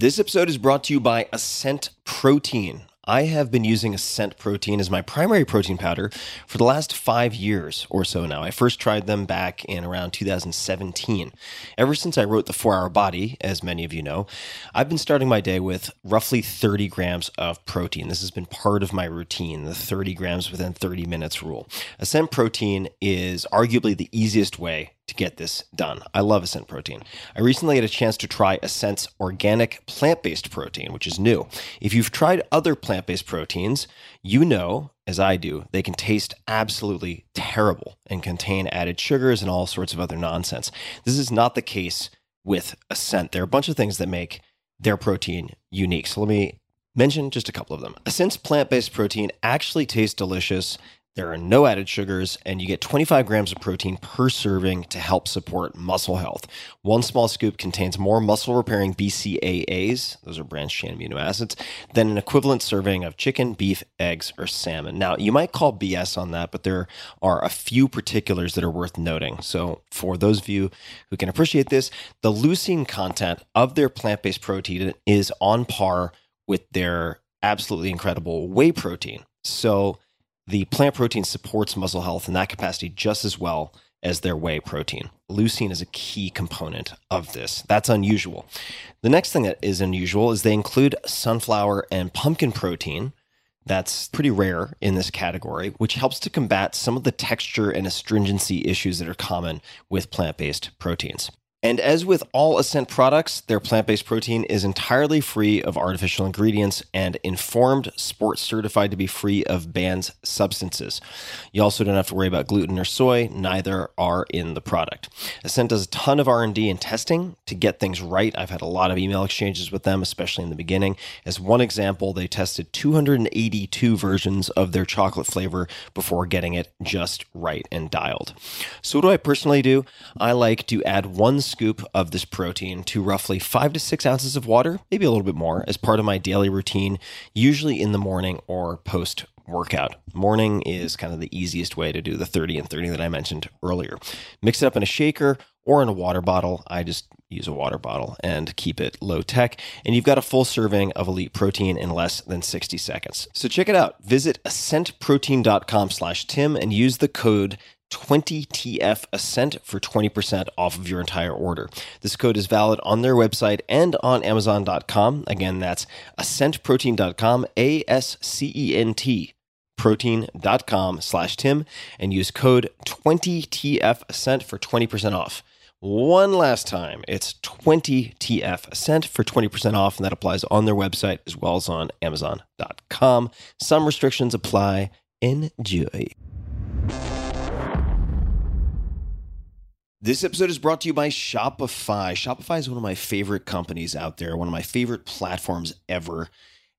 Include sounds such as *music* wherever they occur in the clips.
This episode is brought to you by Ascent Protein. I have been using Ascent Protein as my primary protein powder for the last five years or so now. I first tried them back in around 2017. Ever since I wrote The 4 Hour Body, as many of you know, I've been starting my day with roughly 30 grams of protein. This has been part of my routine, the 30 grams within 30 minutes rule. Ascent Protein is arguably the easiest way to get this done. I love Ascent protein. I recently had a chance to try Ascent's organic plant based protein, which is new. If you've tried other plant based proteins, you know, as I do, they can taste absolutely terrible and contain added sugars and all sorts of other nonsense. This is not the case with Ascent. There are a bunch of things that make their protein unique. So let me mention just a couple of them. Ascent's plant based protein actually tastes delicious there are no added sugars, and you get 25 grams of protein per serving to help support muscle health. One small scoop contains more muscle repairing BCAAs, those are branched chain amino acids, than an equivalent serving of chicken, beef, eggs, or salmon. Now, you might call BS on that, but there are a few particulars that are worth noting. So, for those of you who can appreciate this, the leucine content of their plant based protein is on par with their absolutely incredible whey protein. So, the plant protein supports muscle health in that capacity just as well as their whey protein. Leucine is a key component of this. That's unusual. The next thing that is unusual is they include sunflower and pumpkin protein. That's pretty rare in this category, which helps to combat some of the texture and astringency issues that are common with plant based proteins. And as with all Ascent products, their plant based protein is entirely free of artificial ingredients and informed sports certified to be free of banned substances. You also don't have to worry about gluten or soy, neither are in the product. Ascent does a ton of R&D and testing to get things right. I've had a lot of email exchanges with them, especially in the beginning. As one example, they tested 282 versions of their chocolate flavor before getting it just right and dialed. So what do I personally do? I like to add one scoop of this protein to roughly five to six ounces of water, maybe a little bit more, as part of my daily routine, usually in the morning or post workout. Morning is kind of the easiest way to do the 30 and 30 that I mentioned earlier. Mix it up in a shaker or in a water bottle. I just use a water bottle and keep it low tech. And you've got a full serving of elite protein in less than 60 seconds. So check it out. Visit ascentprotein.com slash Tim and use the code 20TF Ascent for 20% off of your entire order. This code is valid on their website and on Amazon.com. Again, that's ascentprotein.com, A S C E N T protein.com slash Tim and use code 20TF Ascent for 20% off. One last time, it's 20TF Ascent for 20% off, and that applies on their website as well as on Amazon.com. Some restrictions apply. Enjoy. This episode is brought to you by Shopify. Shopify is one of my favorite companies out there, one of my favorite platforms ever.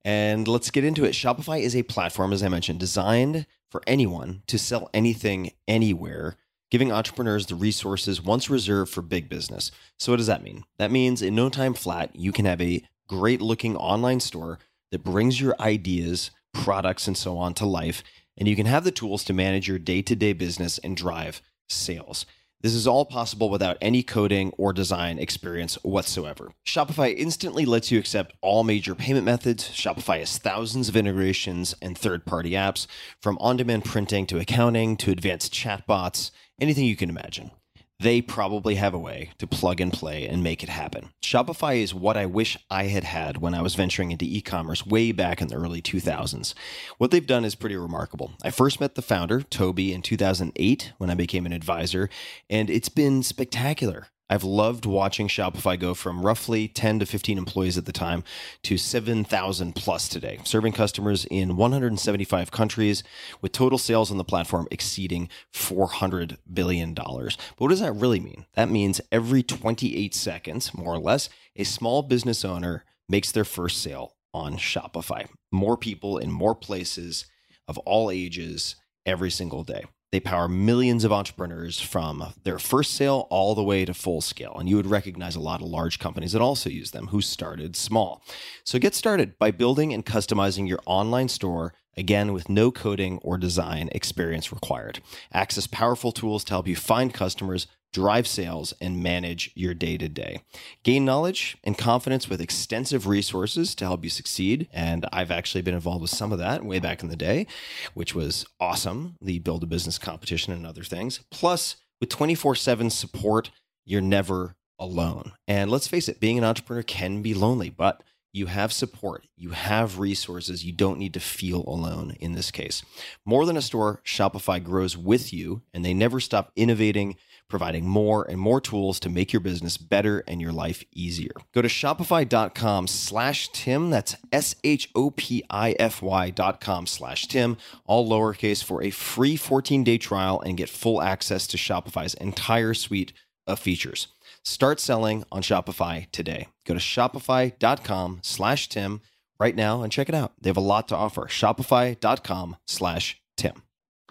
And let's get into it. Shopify is a platform, as I mentioned, designed for anyone to sell anything anywhere, giving entrepreneurs the resources once reserved for big business. So, what does that mean? That means in no time flat, you can have a great looking online store that brings your ideas, products, and so on to life. And you can have the tools to manage your day to day business and drive sales. This is all possible without any coding or design experience whatsoever. Shopify instantly lets you accept all major payment methods. Shopify has thousands of integrations and third party apps, from on demand printing to accounting to advanced chatbots, anything you can imagine they probably have a way to plug and play and make it happen. Shopify is what I wish I had had when I was venturing into e commerce way back in the early 2000s. What they've done is pretty remarkable. I first met the founder, Tobi, in 2008 when I became an advisor, and it's been spectacular. I've loved watching Shopify go from roughly 10 to 15 employees at the time to 7,000 plus today, serving customers in 175 countries with total sales on the platform exceeding $400 billion. But what does that really mean? That means every 28 seconds, more or less, a small business owner makes their first sale on Shopify. More people in more places of all ages every single day. They power millions of entrepreneurs from their first sale all the way to full scale. And you would recognize a lot of large companies that also use them who started small. So get started by building and customizing your online store, again, with no coding or design experience required. Access powerful tools to help you find customers, drive sales, and manage your day to day. Gain knowledge and confidence with extensive resources to help you succeed. And I've actually been involved with some of that way back in the day, which was awesome the Build a Business competition and other things. Plus, with 24 7 support, you're never alone. And let's face it, being an entrepreneur can be lonely, but you have support, you have resources, you don't need to feel alone in this case. More than a store, Shopify grows with you, and they never stop innovating providing more and more tools to make your business better and your life easier. Go to shopify.com slash Tim. That's S H O P I F Y dot com slash Tim, all lowercase for a free 14 day trial and get full access to Shopify's entire suite of features. Start selling on Shopify today. Go to shopify.com slash Tim right now and check it out. They have a lot to offer. Shopify.com slash Tim.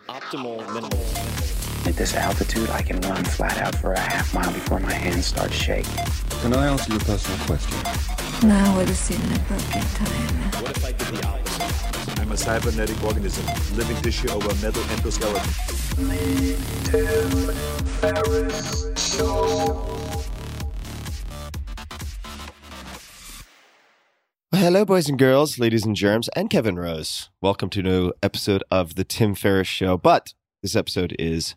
Optimal minimal. At this altitude, I can run flat out for a half mile before my hands start shaking. Can I answer your personal question? Now would seem an appropriate time. What if I did the opposite? I'm a cybernetic organism, living tissue over metal endoskeleton. Hello, boys and girls, ladies and germs, and Kevin Rose. Welcome to a new episode of the Tim Ferriss Show. But this episode is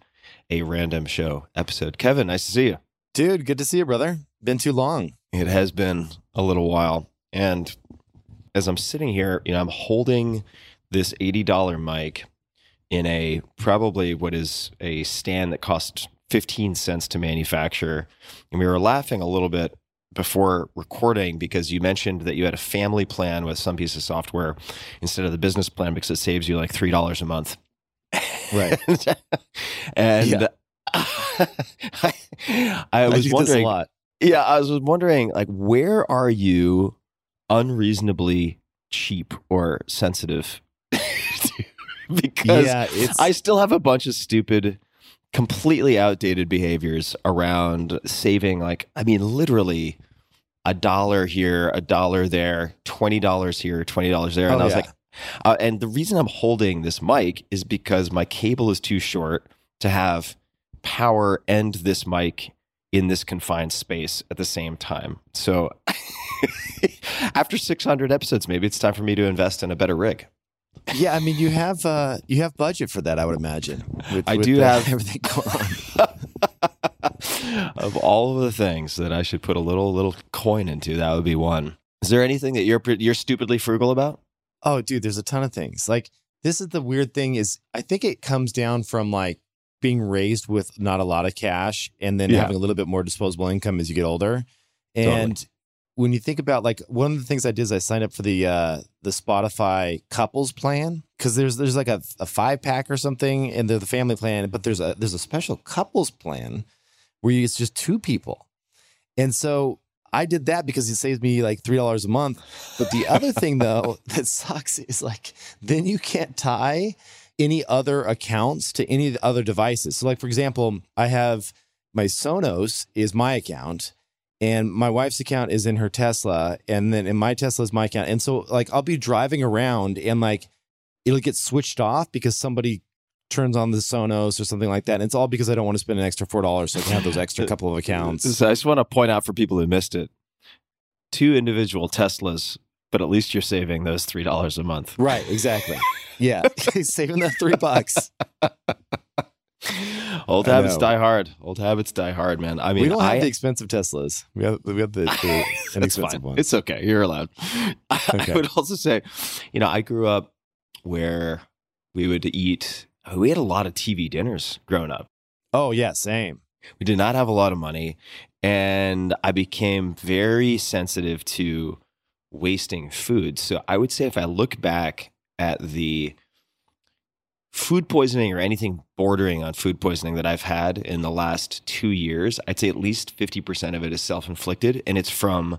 a random show episode. Kevin, nice to see you. Dude, good to see you, brother. Been too long. It has been a little while. And as I'm sitting here, you know, I'm holding this $80 mic in a probably what is a stand that costs 15 cents to manufacture. And we were laughing a little bit before recording because you mentioned that you had a family plan with some piece of software instead of the business plan because it saves you like $3 a month. Right. *laughs* and Yeah. Uh, *laughs* I, I was this wondering yeah, I was wondering, like, where are you unreasonably cheap or sensitive? *laughs* because Yeah, I still have a bunch of stupid, completely outdated behaviors around saving. Like, I mean, literally a dollar here, a dollar there, twenty dollars here, twenty dollars there, and Oh, I was yeah. like, uh, and the reason I'm holding this mic is because my cable is too short to have power and this mic in this confined space at the same time. So *laughs* after 600 episodes, maybe it's time for me to invest in a better rig. yeah. I mean, you have uh, you have budget for that, I would imagine. with- I with do have- *laughs* everything going on. *laughs* of all of the things that I should put a little little coin into, that would be one. Is there anything that you're you're stupidly frugal about? Oh, dude, there's a ton of things. Like this is the weird thing is I think it comes down from like being raised with not a lot of cash and then Yeah. having a little bit more disposable income as you get older. Totally. And when you think about like one of the things I did is I signed up for the uh the Spotify couples plan because there's there's like a, a five pack or something and they're the family plan, but there's a there's a special couples plan where you, it's just two people. And so I did that because it saves me like three dollars a month. But the other *laughs* thing though that sucks is like then you can't tie any other accounts to any of the other devices. So like for example, I have my Sonos is my account and my wife's account is in her Tesla and then in my Tesla is my account. And so like I'll be driving around and like it'll get switched off because somebody turns on the Sonos or something like that. And it's all because I don't want to spend an extra four dollars so I can have those extra couple of accounts. So I just want to point out for people who missed it, two individual Teslas, but at least you're saving those three dollars a month. Right, exactly. *laughs* Yeah. *laughs* Saving that three bucks. *laughs* Old I habits know. die hard. Old habits die hard, man. I mean, we don't have I, the expensive Teslas. We have we have the, the inexpensive ones. It's okay. You're allowed. I Okay. would also say, you know, I grew up where we would eat. Oh, we had a lot of TV dinners growing up. oh yeah, same. We did not have a lot of money, and I became very sensitive to wasting food. So I would say, if I look back at the food poisoning or anything bordering on food poisoning that I've had in the last two years, I'd say at least 50% of it is self inflicted. And it's from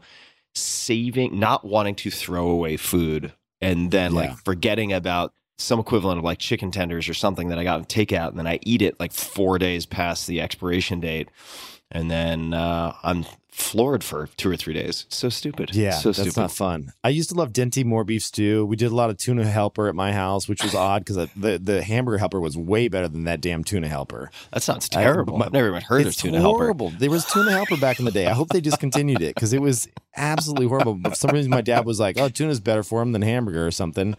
saving, not wanting to throw away food and then Yeah. like forgetting about some equivalent of like chicken tenders or something that I got in takeout. And then I eat it like four days past the expiration date. And then uh, I'm floored for two or three days. It's so stupid. Yeah, so that's stupid. not fun. I used to love Dinty Moore beef stew. We did a lot of tuna helper at my house, which was *sighs* odd because the the hamburger helper was way better than that damn tuna helper. that sounds I- terrible. my- I've never even heard of tuna helper. horrible. There was tuna helper back in the day. I hope they discontinued it because it was absolutely horrible. But for some reason, my dad was like, "Oh, tuna's better for him than hamburger or something."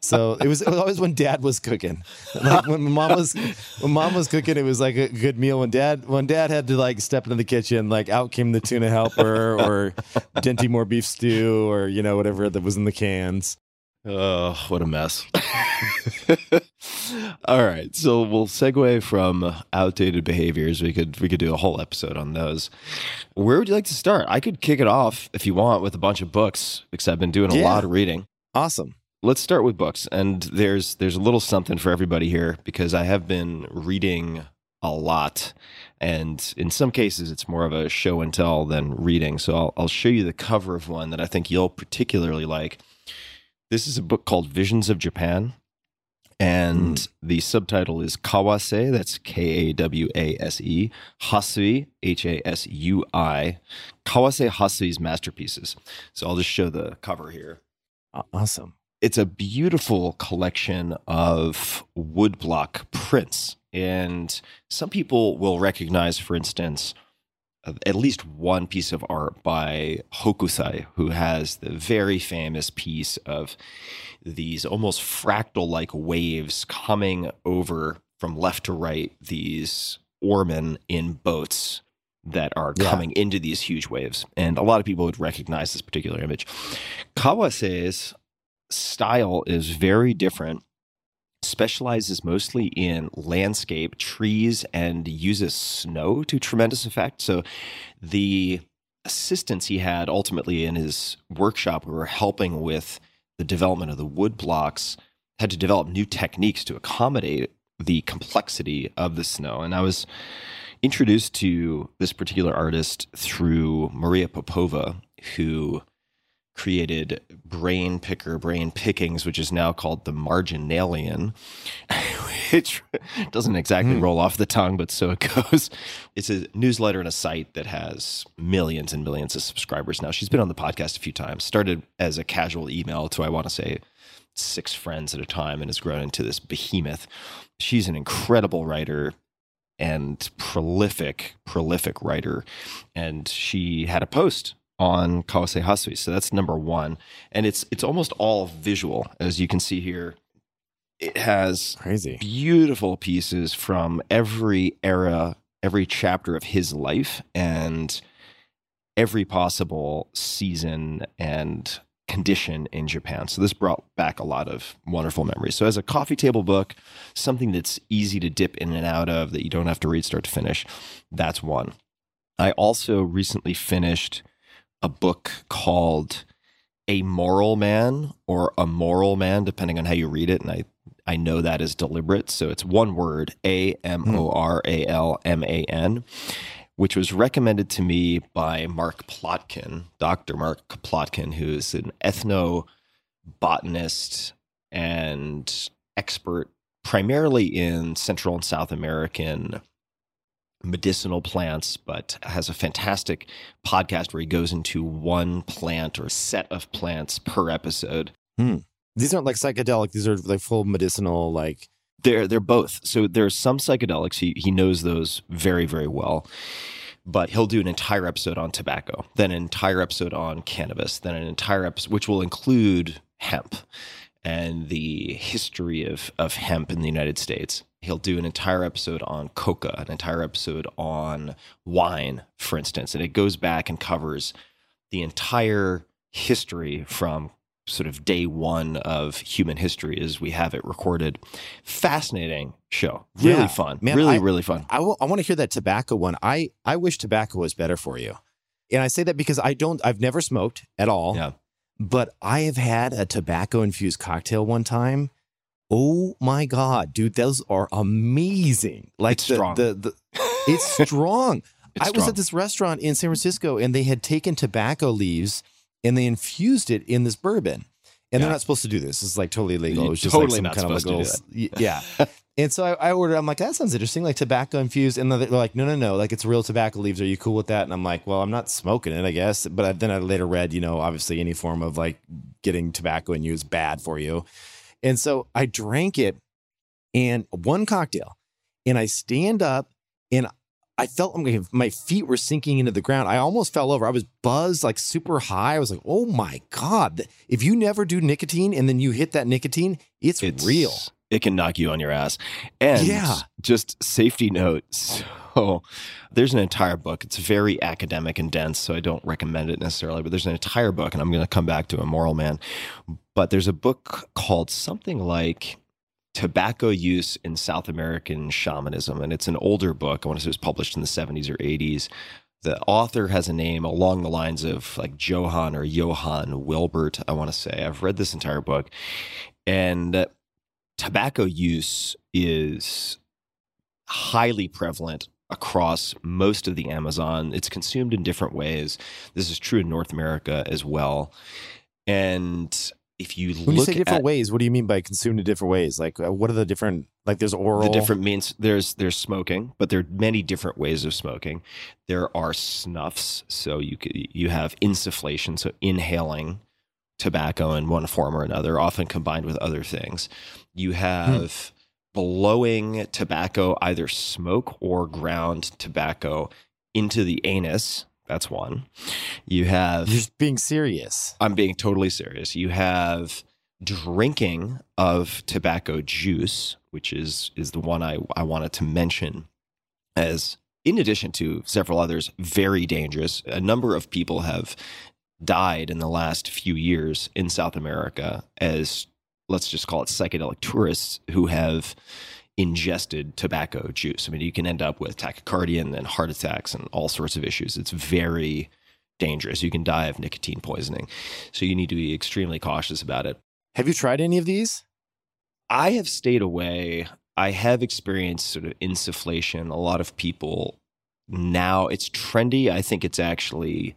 So it was, it was always when dad was cooking. Like when mom was when mom was cooking, it was like a good meal. When dad when dad had to like step into the kitchen, like out came the tuna helper or Dinty Moore beef stew or you know whatever that was in the cans. Oh, what a mess. *laughs* All right. So we'll segue from outdated behaviors. We could we could do a whole episode on those. Where would you like to start? I could kick it off if you want with a bunch of books because I've been doing a Yeah. lot of reading. Awesome. Let's start with books. And there's there's a little something for everybody here because I have been reading a lot. And in some cases it's more of a show and tell than reading. So I'll I'll show you the cover of one that I think you'll particularly like. This is a book called Visions of Japan. And hmm. the subtitle is Kawase, that's K A W A S E, Hasui, H A S U I, Kawase Hasui's Masterpieces. So I'll just show the cover here Awesome. it's a beautiful collection of woodblock prints. And some people will recognize, for instance, at least one piece of art by Hokusai, who has the very famous piece of these almost fractal like waves coming over from left to right, these oarmen in boats that are Yeah. coming into these huge waves. And a lot of people would recognize this particular image. Kawase's style is very different specializes mostly in landscape trees and uses snow to tremendous effect. So the assistants he had ultimately in his workshop were helping with the development of the wood blocks had to develop new techniques to accommodate the complexity of the snow. And i was introduced to this particular artist through maria popova who created Brain Picker, Brain Pickings, which is now called the Marginalian, *laughs* which doesn't exactly Hmm. roll off the tongue, but so it *laughs* goes. It's a newsletter and a site that has millions and millions of subscribers now. She's been on the podcast a few times, started as a casual email to, I want to say, six friends at a time and has grown into this behemoth. She's an incredible writer and prolific, prolific writer. And she had a post on Kawase Hasui. So that's number one. And it's it's almost all visual, as you can see here. It has Crazy. beautiful pieces from every era, every chapter of his life, and every possible season and condition in Japan. So this brought back a lot of wonderful memories. So as a coffee table book, something that's easy to dip in and out of that you don't have to read start to finish, that's one. I also recently finished a book called A Moral Man or A Moral Man, depending on how you read it. And I, I know that is deliberate. So it's one word A M O R A L M A N, which was recommended to me by Mark Plotkin, Dr. Mark Plotkin, who is an ethnobotanist and expert primarily in Central and South American medicinal plants, but has a fantastic podcast where he goes into one plant or set of plants per episode. Hmm. These aren't like psychedelic. These are like full medicinal. Like They're they're both. So there's some psychedelics. He he knows those very very well. But he'll do an entire episode on tobacco, then an entire episode on cannabis, then an entire episode which will include hemp and the history of of hemp in the United States. He'll do an entire episode on coca, an entire episode on wine, for instance, and it goes back and covers the entire history from sort of day one of human history as we have it recorded. Fascinating show. Really Yeah, fun. man, really, I- really fun. I want to hear that tobacco one. I I wish tobacco was better for you, and I say that because I don't. I've never smoked at all. Yeah. But I have had a tobacco infused cocktail one time. Oh my god, dude, those are amazing! Like It's the, strong. The, the it's *laughs* strong. It's I was strong. at this restaurant in San Francisco and they had taken tobacco leaves and they infused it in this bourbon. And Yeah. they're not supposed to do this. It's like totally illegal. You're It was just totally like some not kind of like supposed to little, yeah. *laughs* And so I, I ordered. I'm like, that sounds interesting, like tobacco infused. And they're like, no, no, no, like it's real tobacco leaves. Are you cool with that? And I'm like, well, I'm not smoking it, I guess. But I, then I later read, you know, obviously any form of like getting tobacco in you is bad for you. And so I drank it, and one cocktail, and I stand up, and I felt like my feet were sinking into the ground. I almost fell over. I was buzzed, like super high. I was like, oh my god! If you never do nicotine and then you hit that nicotine, it's, real. It can knock you on your ass. And Yeah. just safety note. So *laughs* there's an entire book. It's very academic and dense, so I don't recommend it necessarily, but there's an entire book, and I'm going to come back to Immoral Man. But there's a book called something like Tobacco Use in South American Shamanism. And it's an older book. I want to say it was published in the 70s or 80s. The author has a name along the lines of like Johann or Johann Wilbert, I want to say. I've read this entire book. And tobacco use is highly prevalent across most of the Amazon. It's consumed in different ways. This is true in North America as well. And if you When you look say different at ways, what do you mean by consumed in different ways? Like, uh, what are the different? Like, there's oral. the different means there's there's smoking, but there are many different ways of smoking. There are snuffs, so you could, you have insufflation, so inhaling tobacco in one form or another, often combined with other things. You have blowing tobacco, either smoke or ground tobacco, into the anus. That's one. You have You're just being serious. I'm being totally serious. You have drinking of tobacco juice, which is is the one I, I wanted to mention as in addition to several others, very dangerous. A number of people have died in the last few years in South America as let's just call it psychedelic tourists who have ingested tobacco juice. I mean, you can end up with tachycardia and then heart attacks and all sorts of issues. It's very dangerous. You can die of nicotine poisoning. So you need to be extremely cautious about it. Have you tried any of these? I have stayed away. I have experienced sort of insufflation. A lot of people now, it's trendy. I think it's actually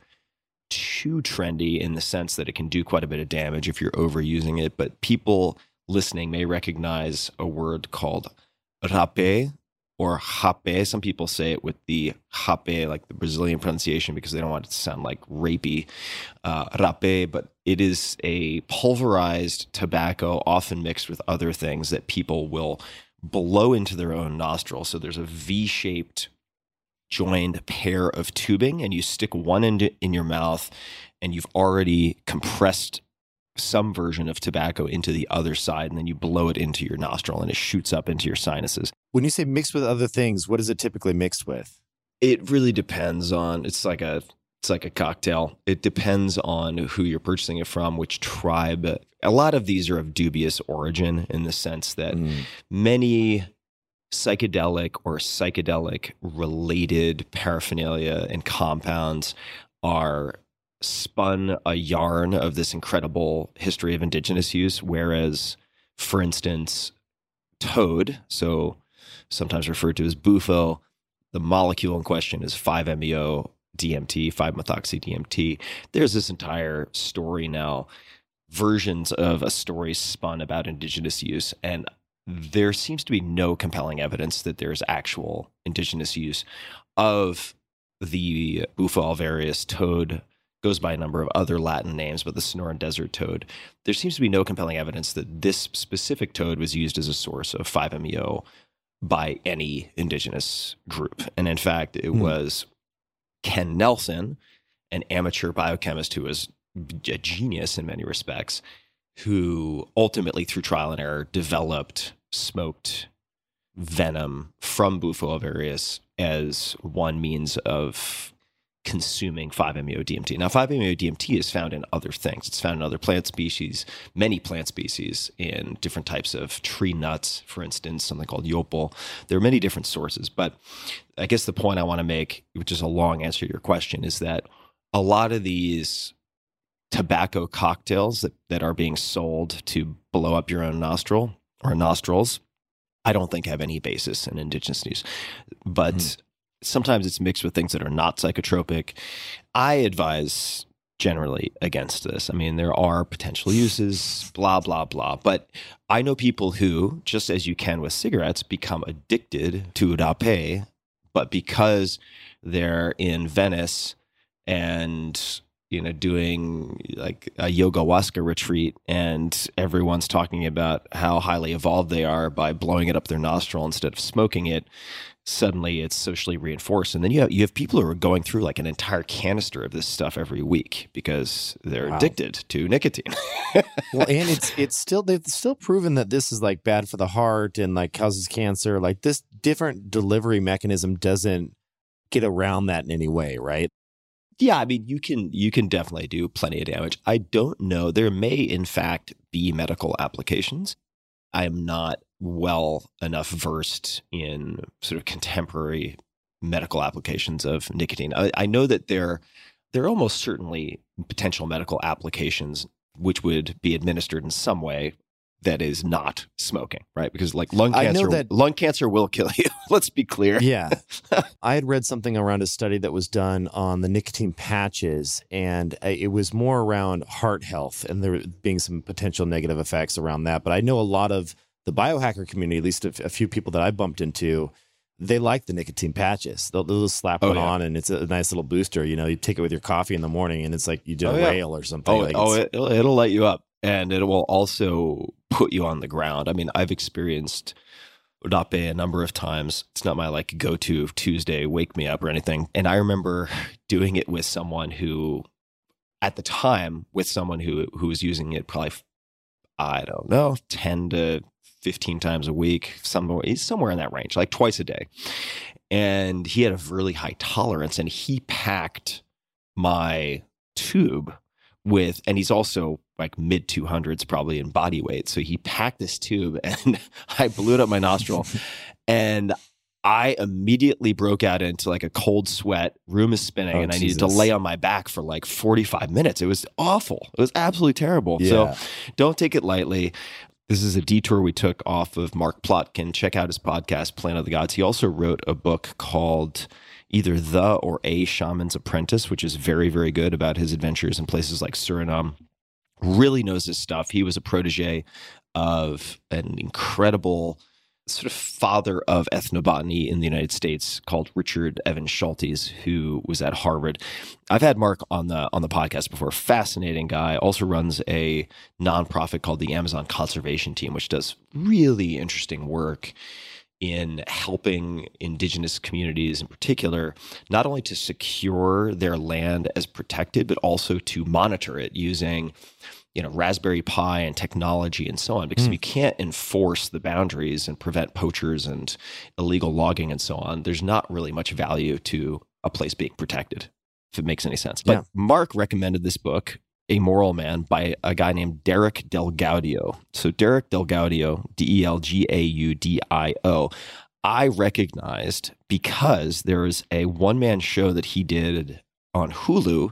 too trendy in the sense that it can do quite a bit of damage if you're overusing it. But people listening may recognize a word called rape or hape. Some people say it with the hape, like the Brazilian pronunciation, because they don't want it to sound like rapey. Uh, rape, but it is a pulverized tobacco, often mixed with other things that people will blow into their own nostril. So there's a V shaped joined pair of tubing, and you stick one end in your mouth, and you've already compressed some version of tobacco into the other side, and then you blow it into your nostril, and it shoots up into your sinuses. When you say mixed with other things, what is it typically mixed with? It really depends on. It's like a it's like a cocktail. It depends on who you're purchasing it from, which tribe. A lot of these are of dubious origin in the sense that Mm. many psychedelic or psychedelic related paraphernalia and compounds are spun a yarn of this incredible history of indigenous use. Whereas for instance toad so sometimes referred to as bufo the molecule in question is 5meo dmt 5-methoxy dmt there's this entire story now versions of a story spun about indigenous use. And there seems to be no compelling evidence that there's actual indigenous use of the Bufo alvarius toad goes by a number of other Latin names, but the Sonoran Desert toad. There seems to be no compelling evidence that this specific toad was used as a source of 5-MeO by any indigenous group. And in fact, it Hmm. was Ken Nelson, an amateur biochemist who was a genius in many respects, who ultimately, through trial and error, developed smoked venom from Bufo alvarius as one means of consuming 5-MeO DMT. Now, 5-MeO DMT is found in other things. It's found in other plant species, many plant species, in different types of tree nuts, for instance, something called yopo. There are many different sources, but I guess the point I want to make, which is a long answer to your question, is that a lot of these tobacco cocktails that, that are being sold to blow up your own nostril or nostrils, I don't think have any basis in indigenous use. But hmm. sometimes it's mixed with things that are not psychotropic. I advise generally against this. I mean, there are potential uses, blah, blah, blah. But I know people who, just as you can with cigarettes, become addicted to rape, but because they're in Venice and you know doing like a yoga yogawaska retreat and everyone's talking about how highly evolved they are by blowing it up their nostril instead of smoking it suddenly it's socially reinforced and then you have, you have people who are going through like an entire canister of this stuff every week because they're Wow. addicted to nicotine *laughs* well, and it's it's still they've still proven that this is like bad for the heart and like causes cancer. Like this different delivery mechanism doesn't get around that in any way, right? Yeah, I mean, you can you can definitely do plenty of damage. I don't know. There may, in fact, be medical applications. I am not well enough versed in sort of contemporary medical applications of nicotine. I, I know that there there are almost certainly potential medical applications which would be administered in some way that is not smoking, right? Because like lung I know cancer, that- lung cancer will kill you. *laughs* Let's be clear. Yeah. *laughs* I had read something around a study that was done on the nicotine patches, and uh, it was more around heart health and there being some potential negative effects around that. But I know a lot of the biohacker community, at least a, a few people that I bumped into, they like the nicotine patches. They'll, they'll just slap Oh, one yeah. on, and it's a nice little booster. You know, you take it with your coffee in the morning, and it's like you did Oh, a yeah. whale or something. Oh, Like, oh it, it'll, it'll light you up and it will also put you on the ground. I mean, I've experienced Udape a number of times. It's not my like go to Tuesday wake me up or anything. And I remember doing it with someone who, at the time, with someone who who was using it probably, I don't know, ten to fifteen times a week, somewhere somewhere in that range, like twice a day. And he had a really high tolerance, and he packed my tube with and he's also like mid 200s probably in body weight. So he packed this tube *laughs* and i blew it up my nostril. *laughs* And i immediately broke out into like a cold sweat. Room is spinning Oh, and i needed to lay on my back for like 45 minutes. It was awful. It was absolutely terrible. So don't take it lightly. This is a detour we took off of Mark Plotkin. Check out his podcast, Plants of the Gods. He also wrote a book called either The or A Shaman's Apprentice, which is very, very good about his adventures in places like Suriname. Really knows his stuff. He was a protege of an incredible sort of father of ethnobotany in the United States called Richard Evans Schultes, who was at Harvard. I've had Mark on the on the podcast before. Fascinating guy. Also runs a nonprofit called the Amazon Conservation Team, which does really interesting work in helping indigenous communities in particular not only to secure their land as protected but also to monitor it using you know raspberry pi and technology and so on because hmm. if you can't enforce the boundaries and prevent poachers and illegal logging and so on. There's not really much value to a place being protected if it makes any sense. But Yeah. mark recommended this book a moral man by a guy named derek del gaudio so derek del gaudio E d-e-l-g-a-u-d-i-o i recognized because there was a one-man show that he did on hulu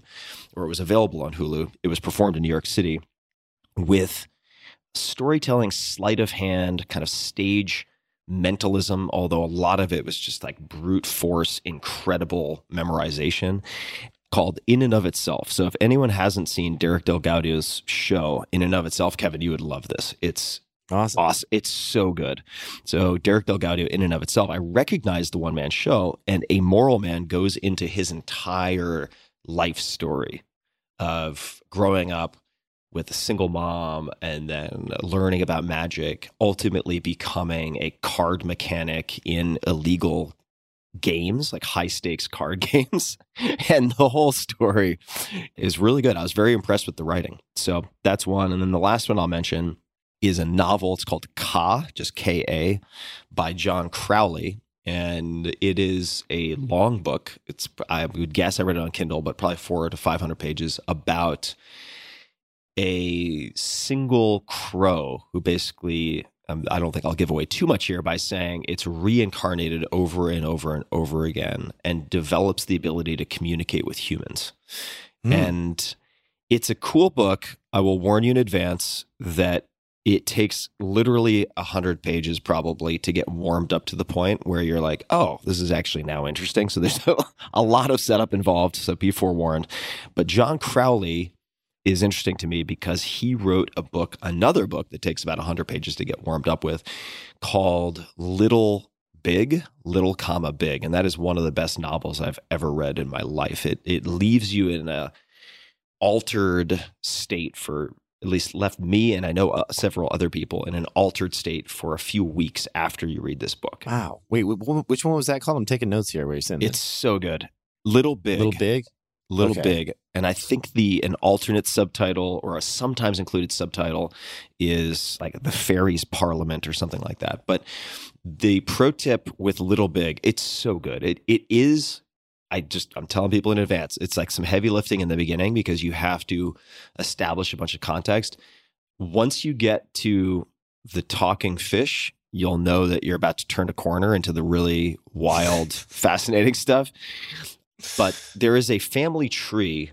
or it was available on hulu. It was performed in new york city with storytelling sleight of hand kind of stage mentalism although a lot of it was just like brute force incredible memorization called in and of itself so if anyone hasn't seen derek del gaudio's show in and of itself kevin you would love this it's awesome. awesome. It's so good. So Derek Del Gaudio, in and of itself, I recognize the one man show, and a moral man goes into his entire life story of growing up with a single mom and then learning about magic, ultimately becoming a card mechanic in illegal games, like high stakes card *laughs* games. and the whole story is really good. I was very impressed with the writing. So that's one. And then the last one I'll mention is a novel. It's called Ka, just K A, by John Crowley. And it is a long book. It's I would guess I read it on Kindle, but probably four to five hundred pages about a single crow who basically um, I don't think I'll give away too much here by saying it's reincarnated over and over and over again and develops the ability to communicate with humans. Hmm. And it's a cool book. I will warn you in advance that it takes literally 100 pages probably to get warmed up to the point where you're like, oh, this is actually now interesting. So there's *laughs* a lot of setup involved. So be forewarned. But John Crowley is interesting to me because he wrote a book, another book that takes about 100 pages to get warmed up with called Little Big, Little comma Big, and that is one of the best novels I've ever read in my life. It it leaves you in a altered state for at least left me and I know uh, several other people in an altered state for a few weeks after you read this book. Wow. Wait, which one was that called? I'm taking notes here. Where you're saying It's so good. Little Big. Little Big. Little Okay. Big. And I think the an alternate subtitle or a sometimes included subtitle is like the fairies parliament or something like that. But the pro tip with Little Big, it's so good. It it is I just I'm telling people in advance, it's like some heavy lifting in the beginning because you have to establish a bunch of context. Once you get to the talking fish, you'll know that you're about to turn a corner into the really wild, *laughs* fascinating stuff. But there is a family tree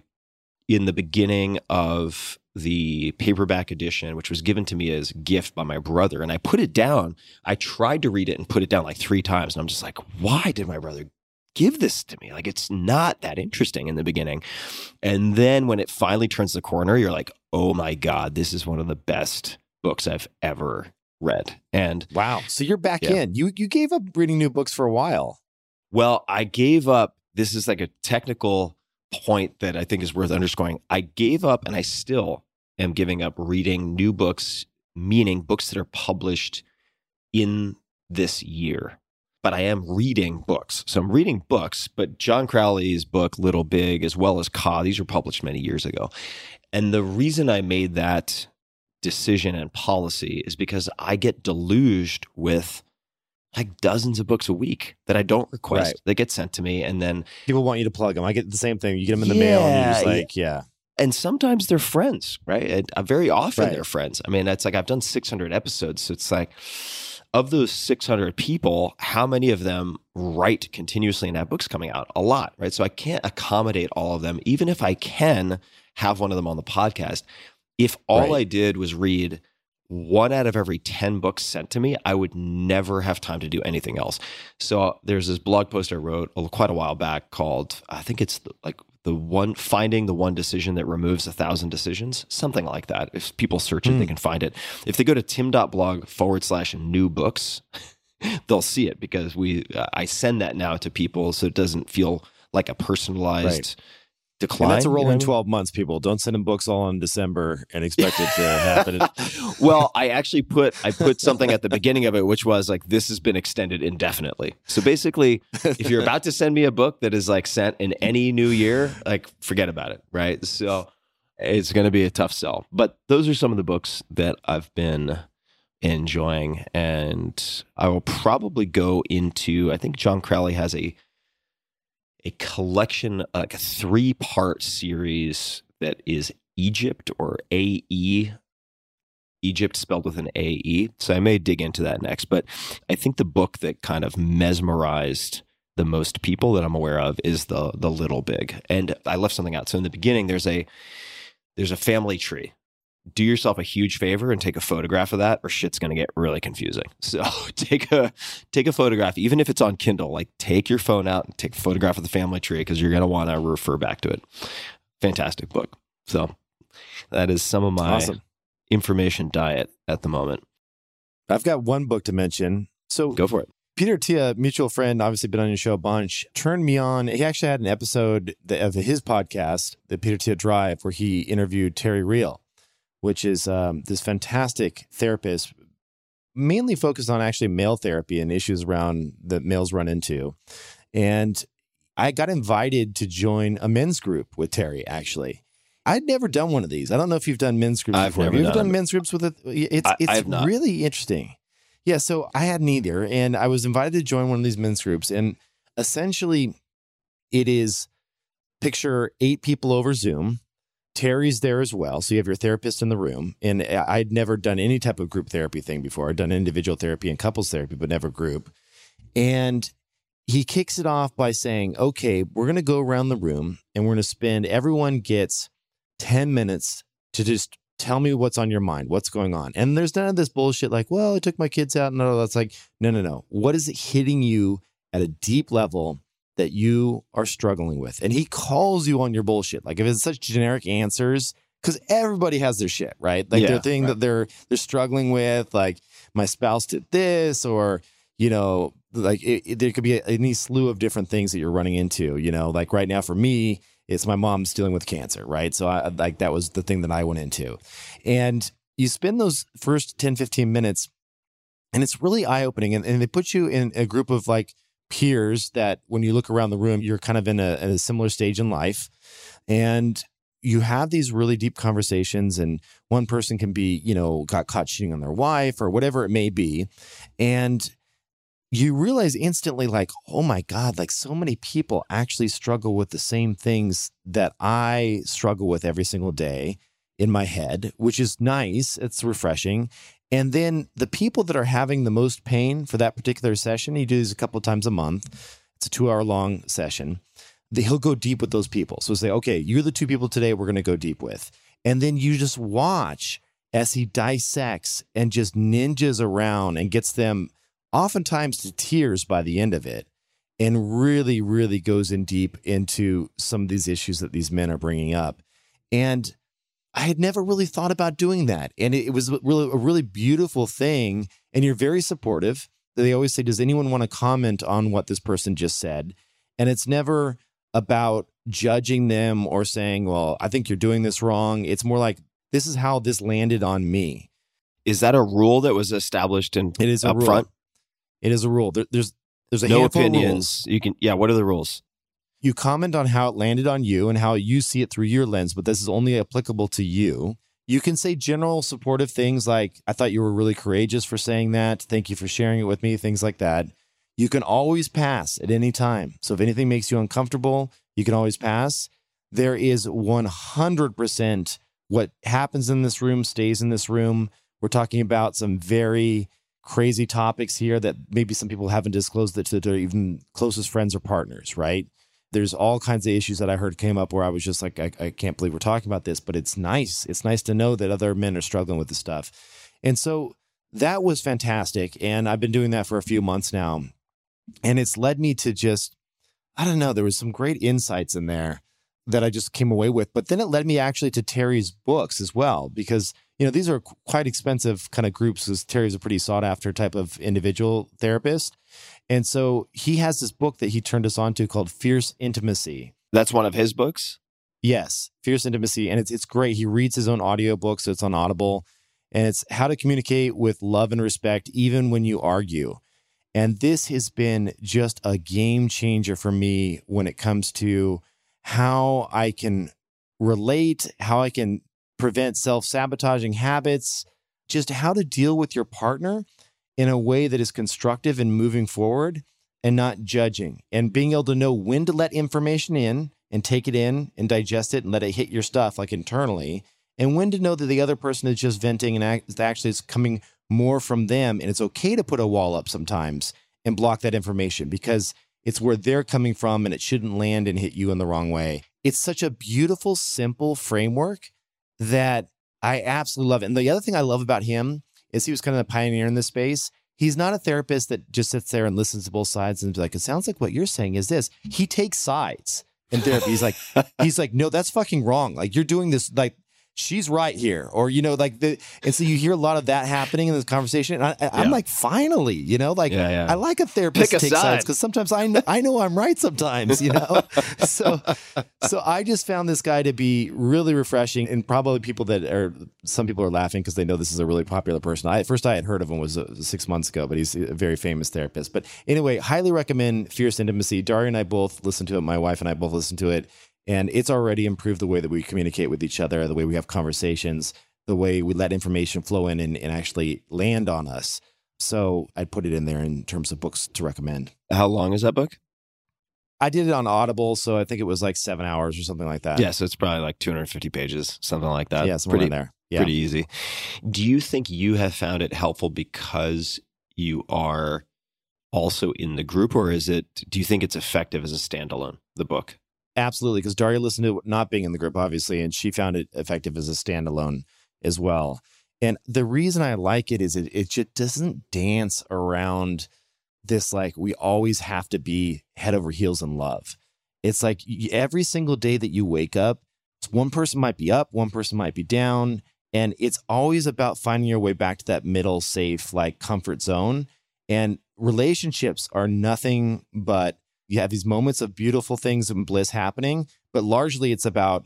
in the beginning of the paperback edition, which was given to me as a gift by my brother. And I put it down. I tried to read it and put it down like three times. And I'm just like, why did my brother give this to me? Like, it's not that interesting in the beginning. And then when it finally turns the corner, you're like, oh my God, this is one of the best books I've ever read. And Wow. So you're back Yeah. in. You you gave up reading new books for a while. Well, I gave up. This is like a technical point that I think is worth underscoring. I gave up and I still am giving up reading new books, meaning books that are published in this year. But I am reading books. So I'm reading books, but John Crowley's book, Little Big, as well as Ka, these were published many years ago. And the reason I made that decision and policy is because I get deluged with like dozens of books a week that I don't request Right. that get sent to me. And then, People want you to plug them. I get the same thing. You get them in the mail, and you're just Yeah, like, yeah. and sometimes they're friends, right? And uh, very often Right. they're friends. I mean, it's like I've done 600 episodes. So it's like, of those 600 people, how many of them write continuously and have books coming out? A lot, right? So I can't accommodate all of them, even if I can have one of them on the podcast. If all Right. I did was read one out of every 10 books sent to me, I would never have time to do anything else. So there's this blog post I wrote a- quite a while back called, I think it's like the one, finding the one decision that removes a thousand decisions, something like that. If people search it, they can find it. If they go to tim.blog forward slash new books, *laughs* they'll see it because we, uh, I send that now to people so it doesn't feel like a personalized Right. Decline. And that's a you know what I rolling mean? 12 months, people. Don't send them books all in December and expect it to *laughs* happen. well, I actually put I put something at the beginning of it, which was like this has been extended indefinitely. So basically, if you're about to send me a book that is like sent in any new year, like forget about it, right? So it's going to be a tough sell. But those are some of the books that I've been enjoying, and I will probably go into. I think John Crowley has a a collection, like a three part series that is Egypt or AE. Egypt spelled with an AE. So I may dig into that next. But I think the book that kind of mesmerized the most people that I'm aware of is the the Little Big. And I left something out. So in the beginning, there's a there's a family tree. Do yourself a huge favor and take a photograph of that, or shit's gonna get really confusing. *laughs* So take a take a photograph, even if it's on Kindle. Like take your phone out and take a photograph of the family tree because you're gonna want to refer back to it. Fantastic book. So that is some of my Awesome. information diet at the moment. I've got one book to mention. So Go for it. Peter Attia, mutual friend, obviously been on your show a bunch, turned me on. He actually had an episode of his podcast, the Peter Attia Drive, where he interviewed Terry Real, which is um, this fantastic therapist, mainly focused on actually male therapy and issues around that males run into. And I got invited to join a men's group with Terry, actually. I'd never done one of these. I don't know if you've done men's groups I've before. never Have you done done men's groups with it? It's I- it's really interesting. Yeah, so I hadn't either, and I was invited to join one of these men's groups, and essentially, it is picture eight people over Zoom. Terry's there as well, so you have your therapist in the room, and I- I'd never done any type of group therapy thing before. I'd done individual therapy and couples therapy, but never group. And he kicks it off by saying, "Okay, we're going to go around the room, and we're going to spend. Everyone gets ten minutes to just Tell me what's on your mind. What's going on? And there's none of this bullshit like, well, I took my kids out. No, that's like, no, no, no. What is it hitting you at a deep level that you are struggling with? And he calls you on your bullshit. Like if it's such generic answers, because everybody has their shit, right? Like Yeah, their thing right. that they're they're struggling with, like my spouse did this, or you know, like it, it- there could be any slew of different things that you're running into. You know, like right now for me, it's my mom's dealing with cancer, right? So I like that was the thing that I went into, and you spend those first 10, 15 minutes, and it's really eye opening, and, and they put you in a group of like peers that when you look around the room, you're kind of in a, a similar stage in life, and you have these really deep conversations and one person can be you know got caught cheating on their wife or whatever it may be. And you realize instantly like oh my god like so many people actually struggle with the same things that i struggle with every single day in my head which is nice. It's refreshing and then the people that are having the most pain for that particular session you do these a couple of times a month it's a two hour long session he'll go deep with those people. So say, okay, you're the two people today we're going to go deep with. And then you just watch as he dissects and just ninjas around and gets them oftentimes to tears by the end of it and really, really goes in deep into some of these issues that these men are bringing up. And I had never really thought about doing that. And it, it was really a really beautiful thing. And you're very supportive. They always say, Does anyone want to comment on what this person just said? And it's never about judging them or saying, Well, I think you're doing this wrong. It's more like, This is how this landed on me. Is that a rule that was established in It is a up rule. front? It is a rule. There, there's there's a No handful of rules. opinions. You can. Yeah. What are the rules? You comment on how it landed on you and how you see it through your lens, but this is only applicable to you. You can say general supportive things like, I thought you were really courageous for saying that. Thank you for sharing it with me, things like that. You can always pass at any time. So if anything makes you uncomfortable, you can always pass. There is 100% what happens in this room stays in this room. We're talking about some very crazy topics here that maybe some people haven't disclosed that to their even closest friends or partners, right? There's all kinds of issues that I heard came up where I was just like, I, I can't believe we're talking about this, but it's nice. It's nice to know that other men are struggling with this stuff. And so that was fantastic. And I've been doing that for a few months now. And it's led me to just, I don't know, there was some great insights in there that I just came away with. But then it led me actually to Terry's books as well, because, you know, these are quite expensive kind of groups because Terry's a pretty sought after type of individual therapist. And so he has this book that he turned us on to called Fierce Intimacy. That's one of his books. Yes, Fierce Intimacy. And it's it's great. He reads his own audiobook, so it's on Audible. And it's how to communicate with love and respect, even when you argue. And this has been just a game changer for me when it comes to how I can relate, how I can prevent self sabotaging habits, just how to deal with your partner in a way that is constructive and moving forward and not judging and being able to know when to let information in and take it in and digest it and let it hit your stuff like internally and when to know that the other person is just venting and actually it's coming more from them and it's okay to put a wall up sometimes and block that information because it's where they're coming from and it shouldn't land and hit you in the wrong way. It's such a beautiful simple framework that i absolutely love it. And the other thing i love about him is he was kind of a pioneer in this space. He's not a therapist that just sits there and listens to both sides and be like it sounds like what you're saying is this. He takes sides in therapy. He's like *laughs* he's like no that's fucking wrong. Like you're doing this like she's right here. Or you know like the and so you hear a lot of that happening in this conversation. And I, i'm Yeah. like finally you know like Yeah, yeah. i like a therapist Pick to take side. sides because sometimes i know i know i'm right sometimes you know? *laughs* So so i just found this guy to be really refreshing and probably people that are some people are laughing because they know this is a really popular person. I at first i had heard of him was uh, six months ago but he's a very famous therapist. But anyway highly recommend fierce intimacy. Daria and i both listened to it. My wife and i both listened to it and it's already improved the way that we communicate with each other, the way we have conversations, the way we let information flow in and, and actually land on us. So I'd put it in there in terms of books to recommend. How long is that book? I did it on Audible, so I think it was like seven hours or something like that. yeah, so it's probably like 250 pages, something like that. yeah, somewhere pretty in there. Yeah. pretty easy. Do you think you have found it helpful because you are also in the group, or is it? Do you think it's effective as a standalone? The book. Absolutely, because Daria listened to not being in the group, obviously, and she found it effective as a standalone. as well. And the reason I like it is it, it just doesn't dance around this like we always have to be head over heels in love. It's like every single day that you wake up, one person might be up, one person might be down. And it's always about finding your way back to that middle, safe, like comfort zone. And relationships are nothing but you have these moments of beautiful things and bliss happening, but largely it's about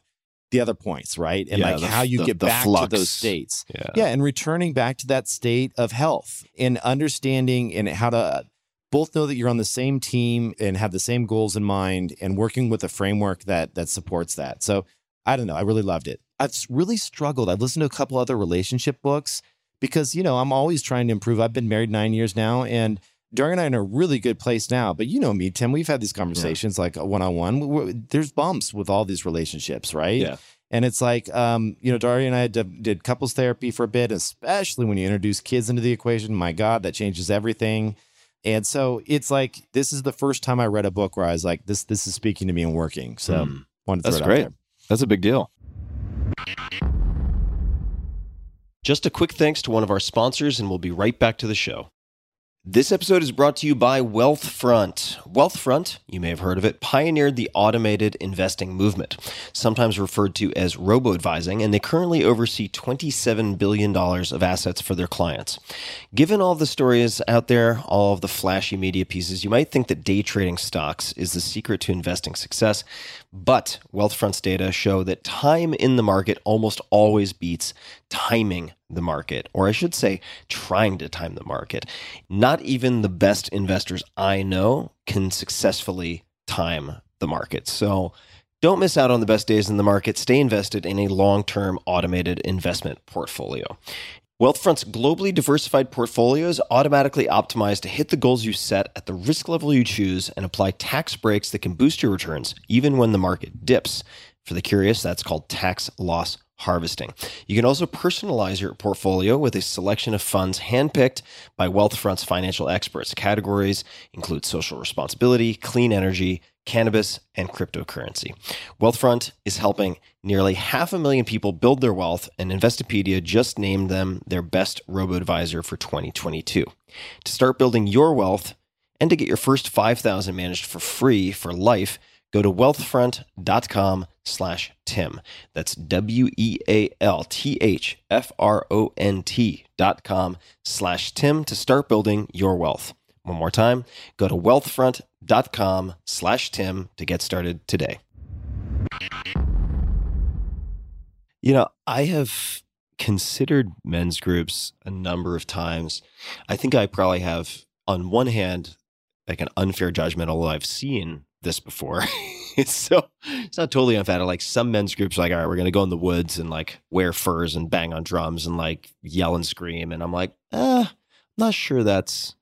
the other points, right? And Yeah, like the- how you the- get the back to those states. Yeah. Yeah, and returning back to that state of health and understanding and how to both know that you're on the same team and have the same goals in mind and working with a framework that that supports that. So I don't know. I really loved it. I've really struggled. I've listened to a couple other relationship books because, you know, I'm always trying to improve. I've been married nine years now and Daria and I are in a really good place now. But you know me, Tim, we've had these conversations like one on one. There's bumps with all these relationships, right? Yeah. And it's like, um, you know, Daria and I did, did couples therapy for a bit, especially when you introduce kids into the equation. My God, that changes everything. And so it's like this is the first time I read a book where I was like, this this is speaking to me and working. So Hmm. wanted to That's throw it great. out there. That's a big deal. Just a quick thanks to one of our sponsors, and we'll be right back to the show. This episode is brought to you by Wealthfront. Wealthfront, you may have heard of it, pioneered the automated investing movement, sometimes referred to as robo advising, and they currently oversee $27 billion of assets for their clients. Given all the stories out there, all of the flashy media pieces, you might think that day trading stocks is the secret to investing success, but Wealthfront's data show that time in the market almost always beats timing the market, or I should say, trying to time the market. Not even the best investors I know can successfully time the market. So don't miss out on the best days in the market. Stay invested in a long term automated investment portfolio. Wealthfront's globally diversified portfolios automatically optimize to hit the goals you set at the risk level you choose and apply tax breaks that can boost your returns even when the market dips. For the curious, that's called tax loss harvesting. You can also personalize your portfolio with a selection of funds handpicked by Wealthfront's financial experts. Categories include social responsibility, clean energy, cannabis, and cryptocurrency. Wealthfront is helping nearly half a million people build their wealth, and Investopedia just named them their best robo advisor for 2022. To start building your wealth and to get your first 5000 managed for free for life, go to wealthfront.com slash tim that's w-e-a-l-t-h-f-r-o-n-t dot com slash tim to start building your wealth one more time go to wealthfront.com slash tim to get started today you know i have considered men's groups a number of times i think i probably have on one hand like an unfair judgment although i've seen this before *laughs* so it's not totally unfair. Like some men's groups, like, all right, we're gonna go in the woods and like wear furs and bang on drums and like yell and scream. And I'm like, uh, I'm not sure that's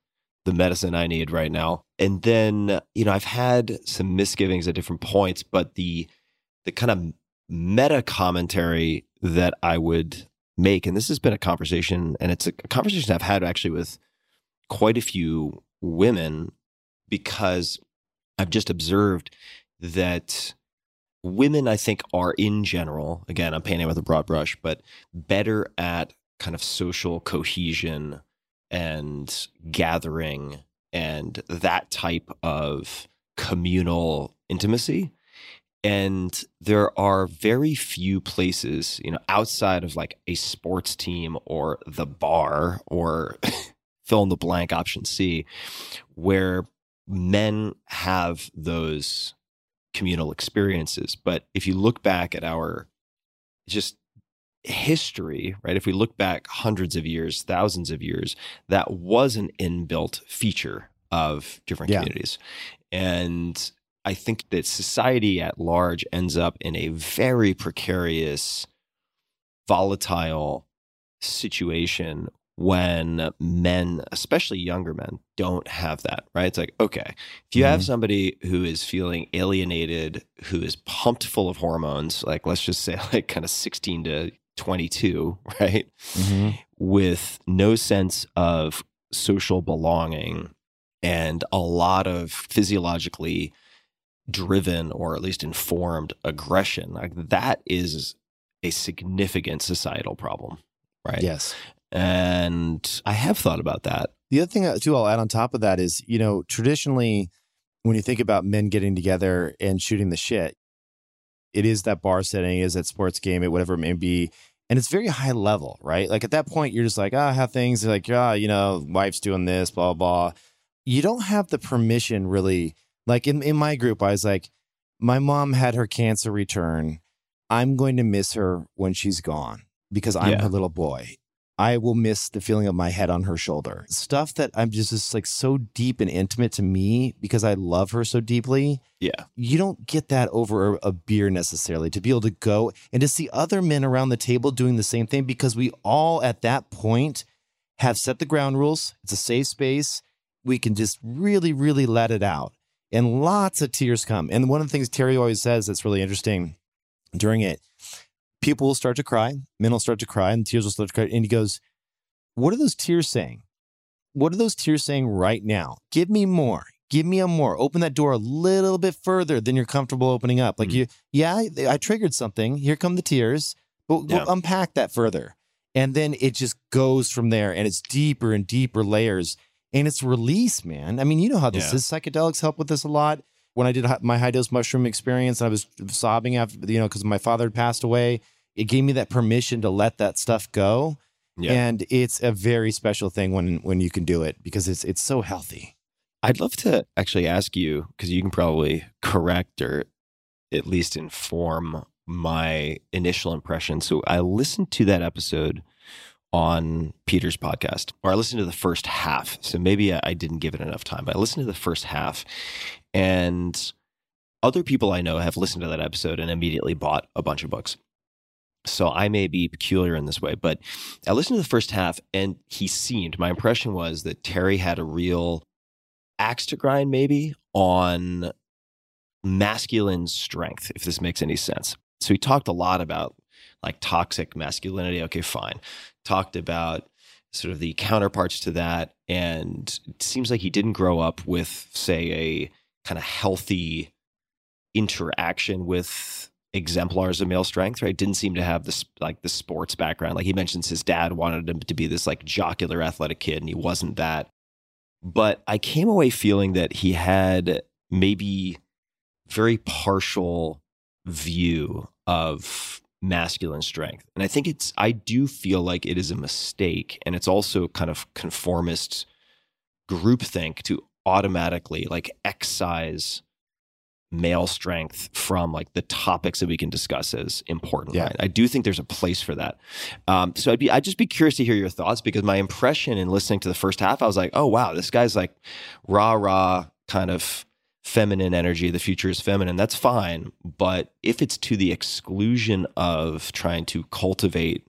the medicine I need right now. And then, you know, I've had some misgivings at different points, but the the kind of meta commentary that I would make, and this has been a conversation, and it's a conversation I've had actually with quite a few women because I've just observed that women, I think, are in general, again, I'm painting with a broad brush, but better at kind of social cohesion and gathering and that type of communal intimacy. And there are very few places, you know, outside of like a sports team or the bar or *laughs* fill in the blank option C, where men have those communal experiences. But if you look back at our just history, right? If we look back hundreds of years, thousands of years, that was an inbuilt feature of different Yeah. communities. And I think that society at large ends up in a very precarious, volatile situation when men, especially younger men, don't have that, right? It's like, okay, if you have mm-hmm. somebody who is feeling alienated, who is pumped full of hormones, like let's just say *laughs* like kind of 16 to 22, *laughs* right? Mm-hmm. With no sense of social belonging and a lot of physiologically driven or at least informed aggression, like that is a significant societal problem. right? Yes. And I have thought about that. The other thing too, I'll add on top of that is, you know, traditionally, when you think about men getting together and shooting the shit, it is that bar setting, it is that sports game, it whatever it may be, and it's very high level, right? Like at that point, you're just like, ah, how things are like, ah, you know, wife's doing this, blah blah. You don't have the permission really. Like in in my group, I was like, my mom had her cancer return. I'm going to miss her when she's gone because I'm Yeah. her little boy. I will miss the feeling of my head on her shoulder. Stuff that I'm just, just like so deep and intimate to me because I love her so deeply. Yeah. You don't get that over a, a beer necessarily to be able to go and to see other men around the table doing the same thing because we all at that point have set the ground rules. It's a safe space. We can just really, really let it out. And lots of tears come. And one of the things Terry always says that's really interesting during it, people will start to cry, men will start to cry, and tears will start to cry. And he goes, What are those tears saying? What are those tears saying right now? Give me more. Give me a more. Open that door a little bit further than you're comfortable opening up. Like Mm. you, yeah, I, I triggered something. Here come the tears. But Yeah. we'll unpack that further. And then it just goes from there and it's deeper and deeper layers. And it's release, man. I mean, you know how this Yeah. is. Psychedelics help with this a lot. When I did my high dose mushroom experience, I was sobbing after, you know, because my father had passed away. It gave me that permission to let that stuff go. Yeah. And it's a very special thing when when you can do it because it's it's so healthy. I'd love to actually ask you because you can probably correct or at least inform my initial impression. So I listened to that episode on Peter's podcast, or I listened to the first half. So maybe I, I didn't give it enough time, but I listened to the first half, and other people I know have listened to that episode and immediately bought a bunch of books. So I may be peculiar in this way, but I listened to the first half, and he seemed. My impression was that Terry had a real axe to grind maybe on masculine strength if this makes any sense so he talked a lot about like toxic masculinity okay fine talked about sort of the counterparts to that and it seems like he didn't grow up with say a kind of healthy interaction with exemplars of male strength right? Didn't seem to have this like the sports background. Like he mentions his dad wanted him to be this like jocular athletic kid and he wasn't that. But I came away feeling that he had maybe very partial view of masculine strength. And I think it's I do feel like it is a mistake and it's also kind of conformist groupthink to automatically like excise male strength from like the topics that we can discuss as important. Yeah. Right? I do think there's a place for that. Um, so I'd be I'd just be curious to hear your thoughts because my impression in listening to the first half, I was like, oh wow, this guy's like rah rah kind of feminine energy. The future is feminine. That's fine, but if it's to the exclusion of trying to cultivate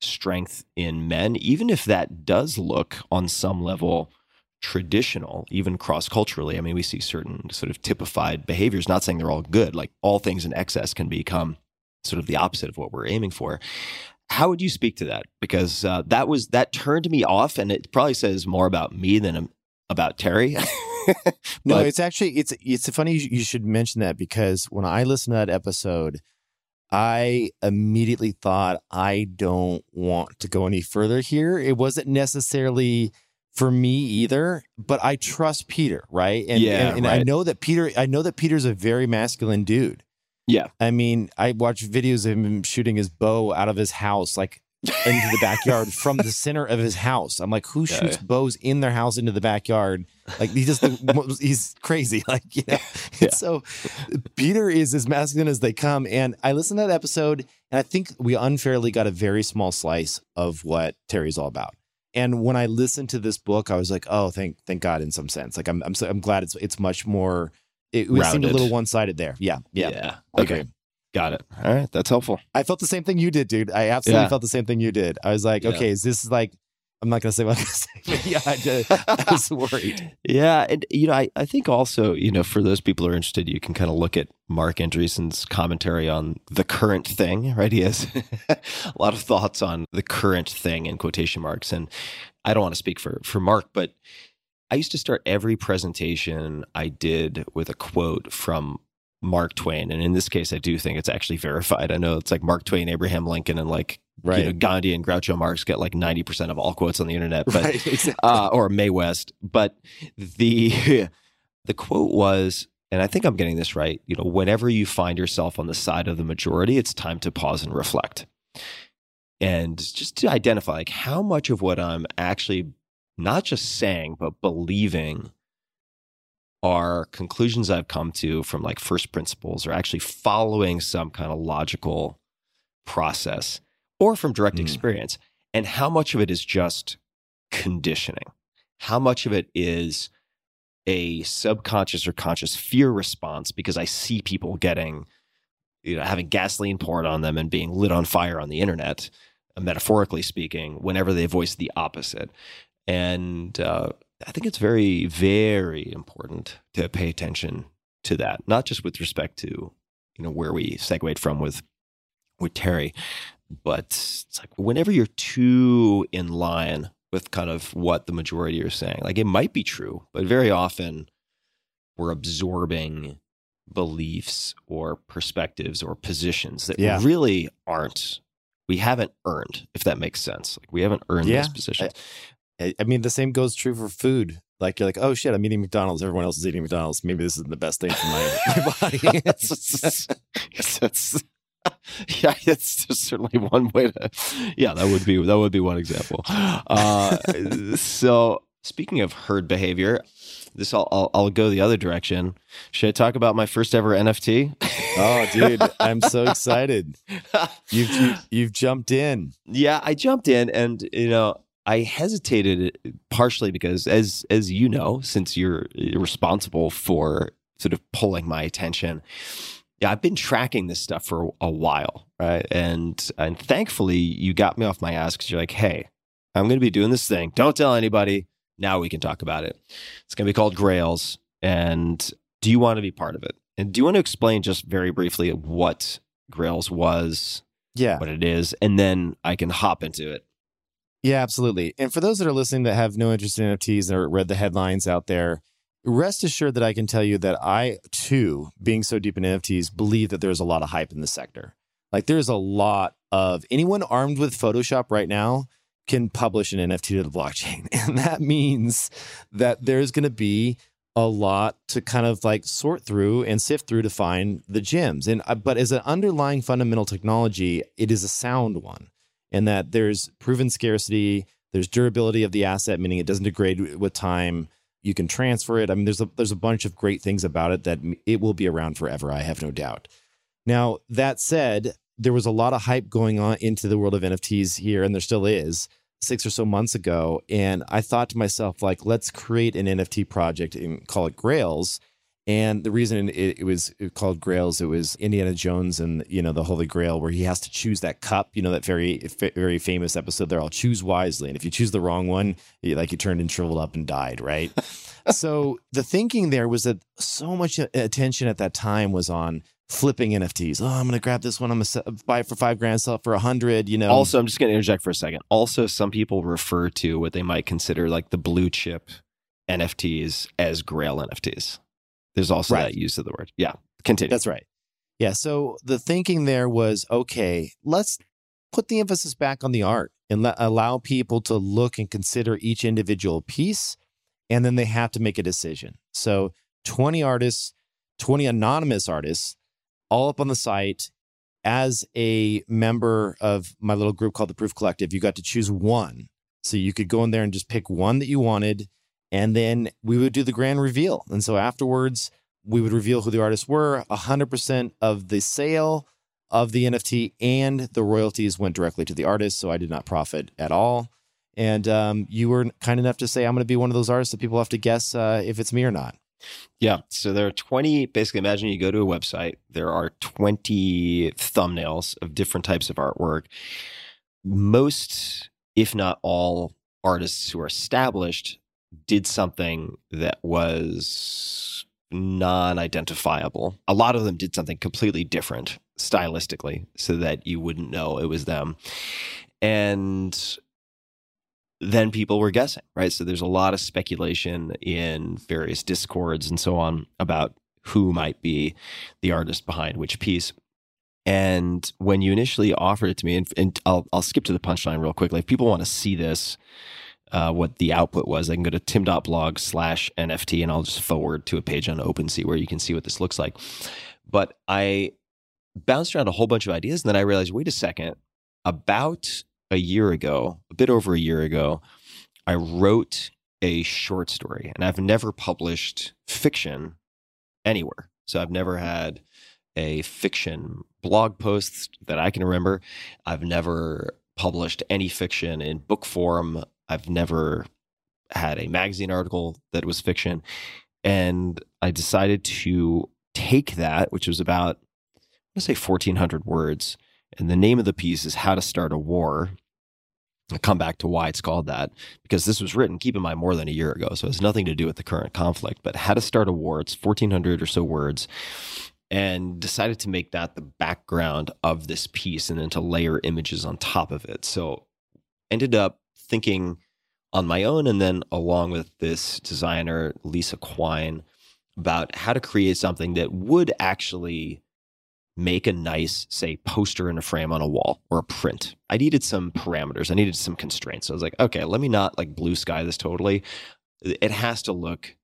strength in men, even if that does look on some level traditional, even cross culturally. I mean, we see certain sort of typified behaviors, not saying they're all good, like all things in excess can become sort of the opposite of what we're aiming for. How would you speak to that? Because uh, that was that turned me off, and it probably says more about me than about Terry. *laughs* No, it's actually it's it's funny you should mention that because when I listened to that episode, I immediately thought I don't want to go any further here. It wasn't necessarily for me either, but I trust Peter, right? And Yeah, and, and I know that Peter I know that Peter's a very masculine dude. Yeah. I mean, I watched videos of him shooting his bow out of his house, like into the backyard *laughs* from the center of his house. I'm like, who shoots yeah. bows in their house into the backyard? Like he just he's crazy. *laughs* Like you know. Yeah. *laughs* So Peter is as masculine as they come. And I listened to that episode, and I think we unfairly got a very small slice of what Terry's all about. And when I listened to this book, I was like, oh, thank thank God in some sense. Like I'm I'm so, I'm glad it's it's much more. It, it seemed a little one sided there. Yeah, yeah. Okay. Got it. All right. That's helpful. I felt the same thing you did, dude. I absolutely Yeah. felt the same thing you did. I was like, Yeah. okay, is this like? I'm not gonna say what I'm gonna say. But yeah, I, just, *laughs* I was worried. Yeah, and you know, I, I think also, you know, for those people who are interested, you can kind of look at Marc Andreessen's commentary on the current thing, right? He has *laughs* a lot of thoughts on the current thing in quotation marks. And I don't want to speak for for Marc, but I used to start every presentation I did with a quote from Mark Twain. And in this case, I do think it's actually verified. I know it's like Mark Twain, Abraham Lincoln, and like Right. You know, Gandhi and Groucho Marx get like 90% of all quotes on the internet, but right. *laughs* Exactly. uh, or Mae West. But the *laughs* the quote was, and I think I'm getting this right. You know, whenever you find yourself on the side of the majority, it's time to pause and reflect, and just to identify like how much of what I'm actually not just saying but believing are conclusions I've come to from like first principles, or actually following some kind of logical process, or from direct Mm. experience, and how much of it is just conditioning how much of it is a subconscious or conscious fear response because I see people getting, you know, having gasoline poured on them and being lit on fire on the internet, metaphorically speaking, whenever they voice the opposite. And uh, I think it's very, very important to pay attention to that, not just with respect to, you know, where we segued from with with Terry, but it's like whenever you're too in line with kind of what the majority are saying. Like it might be true, but very often we're absorbing beliefs or perspectives or positions that Yeah. really aren't we haven't earned, if that makes sense. Like we haven't earned Yeah. those positions. I, I mean, the same goes true for food. Like you're like, oh shit, I'm eating McDonald's. Everyone else is eating McDonald's. Maybe this isn't the best thing for my, *laughs* my body. *laughs* That's- that's- *laughs* yeah, that's certainly one way to. Yeah, that would be that would be one example. Uh, so speaking of herd behavior, this I'll, I'll I'll go the other direction. Should I talk about my first ever NFT? oh, dude, I'm so excited. You've you, you've jumped in. yeah, I jumped in, and you know, I hesitated partially because, as as you know, since you're responsible for sort of pulling my attention, yeah, I've been tracking this stuff for a while, right? And and thankfully, you got me off my ass because you're like, hey, I'm going to be doing this thing. Don't tell anybody. Now we can talk about it. It's going to be called Grails, and do you want to be part of it? And do you want to explain just very briefly what Grails was, Yeah. what it is, and then I can hop into it. Yeah, absolutely. And for those that are listening that have no interest in NFTs or read the headlines out there, rest assured that I can tell you that I too, being so deep in NFTs, believe that there's a lot of hype in the sector. Like there's a lot of anyone armed with Photoshop right now can publish an NFT to the blockchain. *laughs* And that means that there's going to be a lot to kind of like sort through and sift through to find the gems. And uh, but as an underlying fundamental technology, it is a sound one and that there's proven scarcity, there's durability of the asset, meaning it doesn't degrade with time. You can transfer it. I mean, there's a there's a bunch of great things about it that it will be around forever. I have no doubt. Now that said, there was a lot of hype going on into the world of NFTs here, and there still is six or so months ago. And I thought to myself, like, let's create an NFT project and call it Grails. And the reason it, it was called Grails, it was Indiana Jones and you know the Holy Grail, where he has to choose that cup. You know that very very famous episode. There, I'll choose wisely, and if you choose the wrong one, you, like you turned and shriveled up and died. Right. *laughs* so the thinking there was that so much attention at that time was on flipping NFTs. Oh, I'm going to grab this one. I'm going to buy it for five grand, sell it for a hundred. You know. Also, I'm just going to interject for a second. Also, some people refer to what they might consider like the blue chip NFTs as Grail NFTs. There's also Right. that use of the word. Yeah, continue. That's right. Yeah. So the thinking there was okay, let's put the emphasis back on the art and let, allow people to look and consider each individual piece. And then they have to make a decision. So 20 artists, 20 anonymous artists, all up on the site. As a member of my little group called the Proof Collective, you got to choose one. So you could go in there and just pick one that you wanted. And then we would do the grand reveal. And so afterwards, we would reveal who the artists were. 100% of the sale of the NFT and the royalties went directly to the artist. So I did not profit at all. And um, you were kind enough to say, I'm going to be one of those artists that people have to guess uh, if it's me or not. Yeah. So there are 20, basically, imagine you go to a website, there are 20 thumbnails of different types of artwork. Most, if not all, artists who are established did something that was non identifiable. A lot of them did something completely different stylistically so that you wouldn't know it was them. And then people were guessing, right? So there's a lot of speculation in various discords and so on about who might be the artist behind which piece. And when you initially offered it to me, and, and I'll, I'll skip to the punchline real quickly. If people want to see this, uh, what the output was, I can go to tim.blog slash NFT and I'll just forward to a page on OpenSea where you can see what this looks like. But I bounced around a whole bunch of ideas and then I realized, wait a second, about a year ago, a bit over a year ago, I wrote a short story and I've never published fiction anywhere. So I've never had a fiction blog post that I can remember. I've never published any fiction in book form. I've never had a magazine article that was fiction. And I decided to take that, which was about, I'm going to say 1,400 words. And the name of the piece is How to Start a War. I'll come back to why it's called that because this was written, keep in mind, more than a year ago. So it has nothing to do with the current conflict. But How to Start a War, it's 1,400 or so words and decided to make that the background of this piece and then to layer images on top of it. So ended up thinking on my own and then along with this designer Lisa Quine about how to create something that would actually make a nice say poster in a frame on a wall or a print. I needed some parameters. I needed some constraints. So I was like, okay, let me not like blue sky this totally. It has to look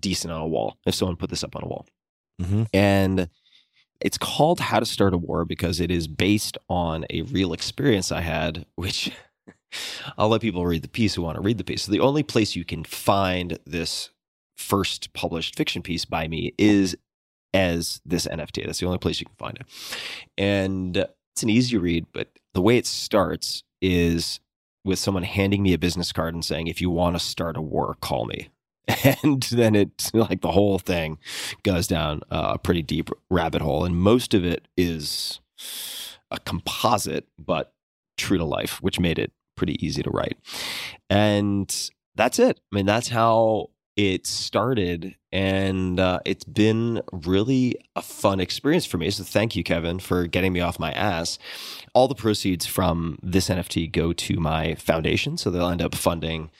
decent on a wall if someone put this up on a wall. Mm-hmm. And it's called How to Start a War because it is based on a real experience I had, which I'll let people read the piece who want to read the piece. So the only place you can find this first published fiction piece by me is as this NFT. That's the only place you can find it. And it's an easy read, but the way it starts is with someone handing me a business card and saying, if you want to start a war, call me. *laughs* And then it's like the whole thing goes down a pretty deep rabbit hole. And most of it is a composite, but true to life, which made it pretty easy to write. And that's it. I mean, that's how it started. And uh, it's been really a fun experience for me. So thank you, Kevin, for getting me off my ass. All the proceeds from this NFT go to my foundation. So they'll end up funding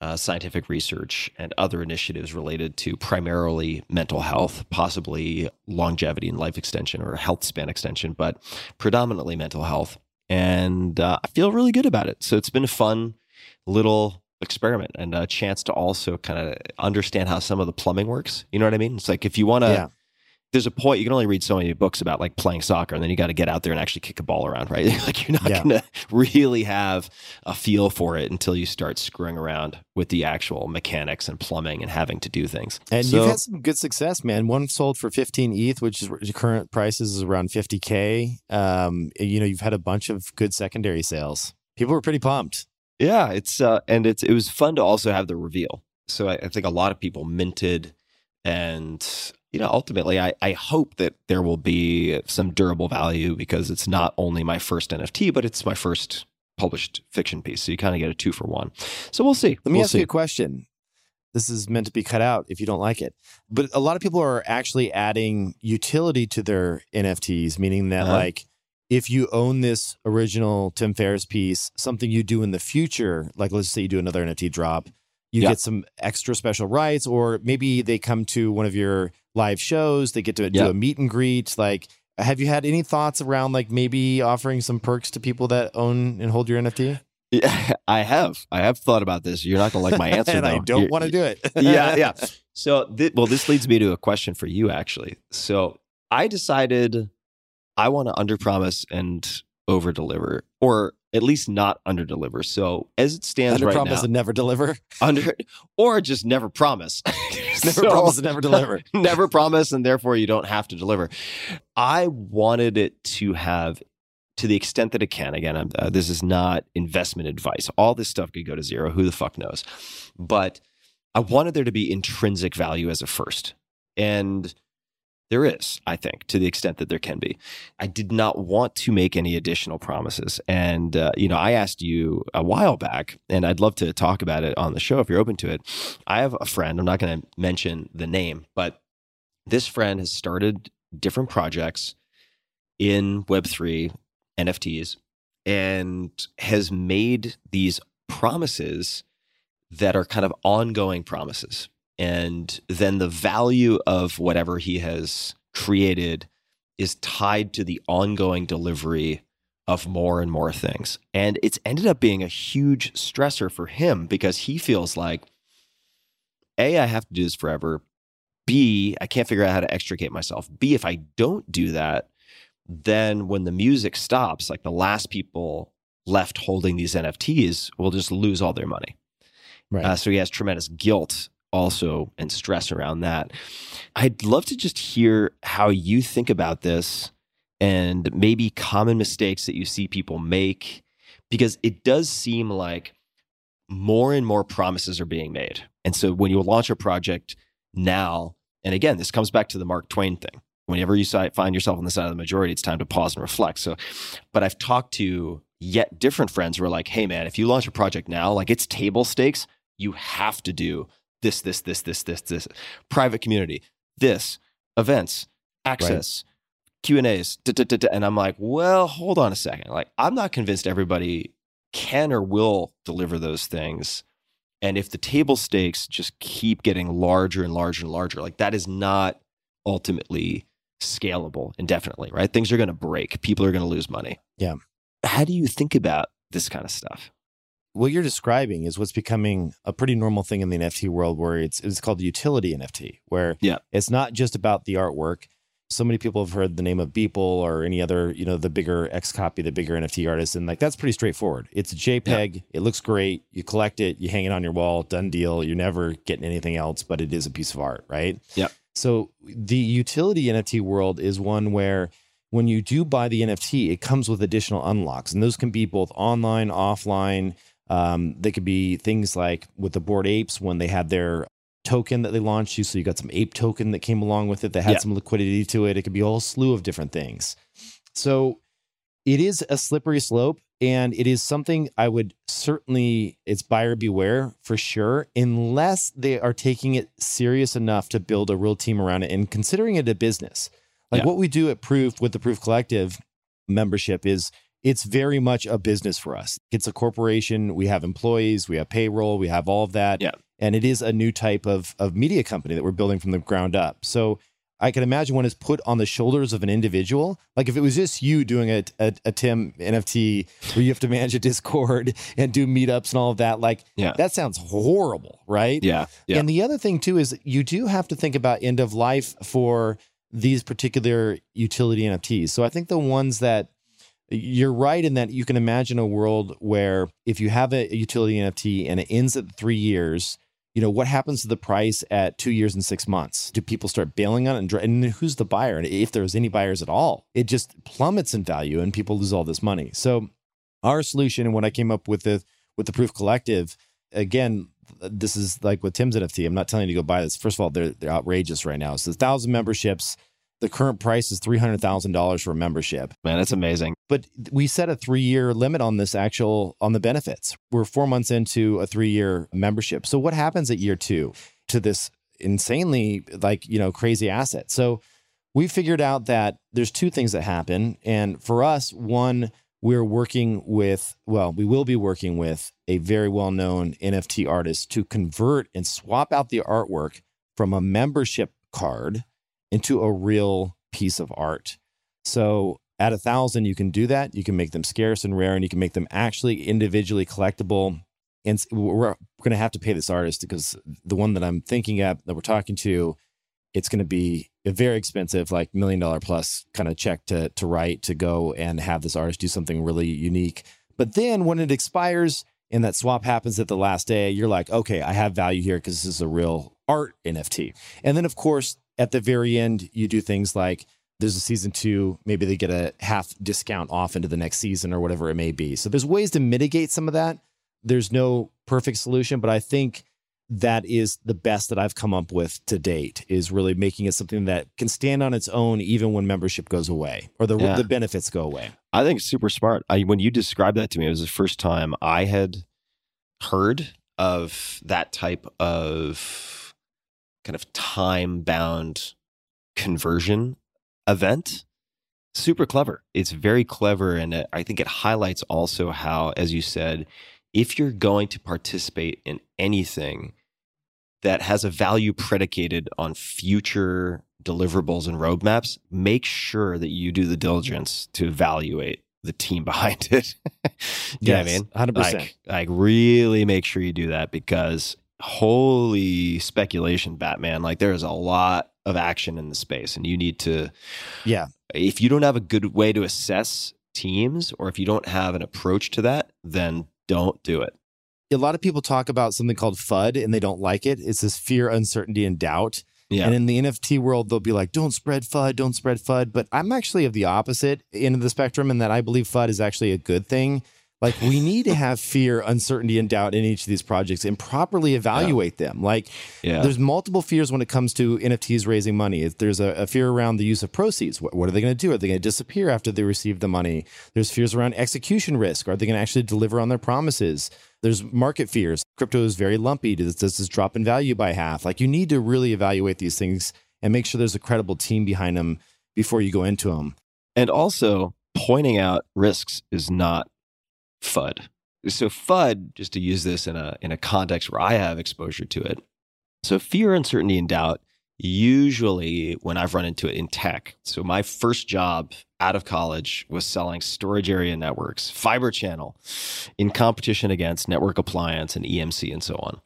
uh, scientific research and other initiatives related to primarily mental health, possibly longevity and life extension or health span extension, but predominantly mental health. And uh, I feel really good about it. So it's been a fun little experiment and a chance to also kind of understand how some of the plumbing works. You know what I mean? It's like if you want to. Yeah. There's a point you can only read so many books about like playing soccer, and then you got to get out there and actually kick a ball around, right? *laughs* like you're not Yeah. going to really have a feel for it until you start screwing around with the actual mechanics and plumbing and having to do things. And So- you've had some good success, man. One sold for 15 ETH, which is current prices is around 50k. Um, you know, you've had a bunch of good secondary sales. People were pretty pumped. Yeah, it's uh, and it's it was fun to also have the reveal. So I, I think a lot of people minted, and you know, ultimately, I I hope that there will be some durable value because it's not only my first NFT, but it's my first published fiction piece. So you kind of get a two for one. So we'll see. Let me We'll ask see. you a question. This is meant to be cut out if you don't like it. But a lot of people are actually adding utility to their NFTs, meaning that Uh-huh. like if you own this original Tim Ferriss piece, something you do in the future, like let's say you do another NFT drop, you Yeah. get some extra special rights, or maybe they come to one of your live shows, they get to Yeah. do a meet and greet. Like, have you had any thoughts around like maybe offering some perks to people that own and hold your NFT? Yeah, *laughs* I have. I have thought about this. You're not going to like my *laughs* answer, and I don't want to do it. *laughs* yeah, yeah. So, thi- well, this leads me to a question for you, actually. So, I decided I want to underpromise and over deliver, or at least not under deliver. So, as it stands Under right promise now, and never deliver. under or just never promise, *laughs* Never *laughs* So- promise and never deliver. *laughs* never promise, and therefore you don't have to deliver. I wanted it to have. To the extent that it can, again, I'm, uh, this is not investment advice. All this stuff could go to zero. Who the fuck knows? But I wanted there to be intrinsic value as a first. And there is, I think, to the extent that there can be. I did not want to make any additional promises. And, uh, you know, I asked you a while back, and I'd love to talk about it on the show if you're open to it. I have a friend, I'm not going to mention the name, but this friend has started different projects in Web3, NFTs, and has made these promises that are kind of ongoing promises. And then the value of whatever he has created is tied to the ongoing delivery of more and more things. And it's ended up being a huge stressor for him because he feels like A, I have to do this forever. B, I can't figure out how to extricate myself. B, if I don't do that, then when the music stops, like the last people left holding these NFTs will just lose all their money. Right. Uh, so he has tremendous guilt also and stress around that. I'd love to just hear how you think about this and maybe common mistakes that you see people make, because it does seem like more and more promises are being made. And so when you launch a project now, and again, this comes back to the Mark Twain thing. Whenever you find yourself on the side of the majority, it's time to pause and reflect. So, but I've talked to yet different friends who are like, hey, man, if you launch a project now, like it's table stakes, you have to do this, this, this, this, this, this, private community, this, events, access, Q and A's, and I'm like, well, hold on a second. Like, I'm not convinced everybody can or will deliver those things. And if the table stakes just keep getting larger and larger and larger, like that is not ultimately scalable indefinitely, right? Things are going to break. People are going to lose money. Yeah. How do you think about this kind of stuff? What you're describing is what's becoming a pretty normal thing in the NFT world where it's it's called the utility NFT, where Yeah. it's not just about the artwork. So many people have heard the name of Beeple or any other, you know, the bigger XCOPY, the bigger NFT artist, and like that's pretty straightforward. It's a JPEG, it looks great, you collect it, you hang it on your wall, done deal. You're never getting anything else, but it is a piece of art, right? Yeah. So the utility NFT world is one where when you do buy the NFT, it comes with additional unlocks, and those can be both online, offline. Um, they could be things like with the Bored Apes when they had their token that they launched you. So you got some ape token that came along with it that had Yeah. some liquidity to it. It could be a whole slew of different things. So it is a slippery slope and it is something I would certainly it's buyer beware for sure unless they are taking it serious enough to build a real team around it and considering it a business. Like Yeah. what we do at Proof with the Proof Collective membership is it's very much a business for us. It's a corporation, we have employees, we have payroll, we have all of that. Yeah. And it is a new type of of media company that we're building from the ground up. So I can imagine when it's put on the shoulders of an individual. Like if it was just you doing a, a, a Tim NFT where you have to manage a Discord and do meetups and all of that, like Yeah. that sounds horrible, right? Yeah. Yeah. And the other thing too is you do have to think about end of life for these particular utility NFTs. So I think the ones that you're right in that you can imagine a world where if you have a utility NFT and it ends at three years, you know what happens to the price at two years and six months? Do people start bailing on it? And, and who's the buyer? And if there's any buyers at all, it just plummets in value and people lose all this money. So our solution and what I came up with the with the Proof Collective, again, this is like with Tim's NFT. I'm not telling you to go buy this. First of all, they're they're outrageous right now. So a thousand memberships. The current price is three hundred thousand dollars for a membership Man, that's amazing. but we set a three year limit on this actual on the benefits. We're four months into a three year membership. So what happens at year two to this insanely like you know crazy asset? So we figured out that there's two things that happen, and for us, one we're working with well, we will be working with a very well known NFT artist to convert and swap out the artwork from a membership card into a real piece of art. So at a thousand, you can do that. You can make them scarce and rare, and you can make them actually individually collectible. And we're going to have to pay this artist because the one that I'm thinking of that we're talking to, it's going to be a very expensive, like million dollar plus kind of check to to write to go and have this artist do something really unique. But then when it expires and that swap happens at the last day, you're like, okay, I have value here because this is a real art NFT. And then of course at the very end, you do things like there's a season two, maybe they get a half discount off into the next season or whatever it may be. So there's ways to mitigate some of that. There's no perfect solution, but I think that is the best that I've come up with to date is really making it something that can stand on its own even when membership goes away or the Yeah. the benefits go away. I think it's super smart. I, when you described that to me, it was the first time I had heard of that type of kind of time bound conversion event. Super clever. It's very clever. And I think it highlights also how, as you said, if you're going to participate in anything that has a value predicated on future deliverables and roadmaps, make sure that you do the diligence to evaluate the team *laughs* behind it. you know what I mean? 100%. Like, like really make sure you do that because holy speculation, Batman. Like there is a lot of action in the space, and you need to Yeah. if you don't have a good way to assess teams or if you don't have an approach to that, then don't do it. A lot of people talk about something called FUD and they don't like it. It's this fear, uncertainty, and doubt. Yeah. And in the NFT world, they'll be like, don't spread FUD, don't spread FUD. But I'm actually of the opposite end of the spectrum in that I believe FUD is actually a good thing. Like, we need to *laughs* have fear, uncertainty, and doubt in each of these projects and properly evaluate them. Like, yeah. there's multiple fears when it comes to NFTs raising money. There's a, a fear around the use of proceeds. What, what are they going to do? Are they going to disappear after they receive the money? There's fears around execution risk. Are they going to actually deliver on their promises? There's market fears. Crypto is very lumpy. Does, does this drop in value by half? Like you need to really evaluate these things and make sure there's a credible team behind them before you go into them. And also, pointing out risks is not FUD. So FUD, just to use this in a in a context where I have exposure to it. So fear, uncertainty, and doubt. Usually, when I've run into it in tech. So my first job out of college was selling storage area networks, fiber channel, in competition against Network Appliance and EMC and so on.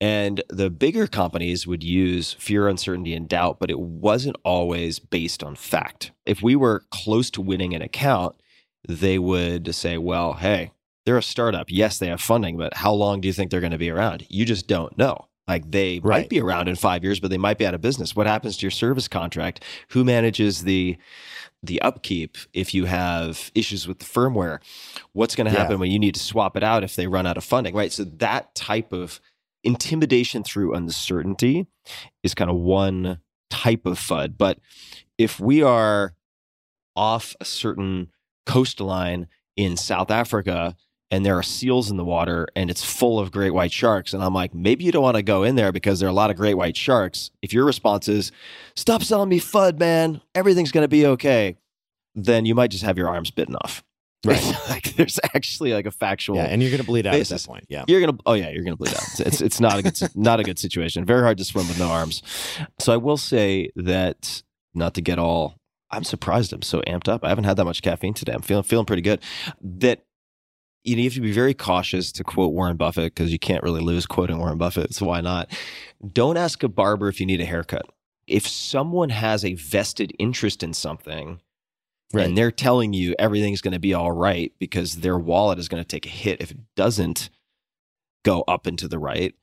And the bigger companies would use fear, uncertainty, and doubt, but it wasn't always based on fact. If we were close to winning an account, they would say, well, hey, they're a startup. Yes, they have funding, but how long do you think they're going to be around? You just don't know. Like they Right. might be around in five years, but they might be out of business. What happens to your service contract? Who manages the the upkeep if you have issues with the firmware? What's going to Yeah. happen when you need to swap it out if they run out of funding? Right. So that type of intimidation through uncertainty is kind of one type of FUD. But if we are off a certain coastline in South Africa and there are seals in the water and it's full of great white sharks, and I'm like, maybe you don't want to go in there because there are a lot of great white sharks. If your response is, stop selling me FUD, man, everything's going to be okay, then you might just have your arms bitten off. *laughs* Right. like there's actually like a factual yeah. And you're going to bleed out basis. at that point. Yeah. you're gonna. Oh yeah, you're gonna bleed out. It's it's, it's not a good *laughs* not a good situation. Very hard to swim with no arms. So I will say that not to get all. I'm surprised. I'm so amped up. I haven't had that much caffeine today. I'm feeling feeling pretty good. That you, know, you have to be very cautious to quote Warren Buffett because you can't really lose quoting Warren Buffett. So why not? Don't ask a barber if you need a haircut. If someone has a vested interest in something, Right. and they're telling you everything's going to be all right because their wallet is going to take a hit if it doesn't go up and to the right,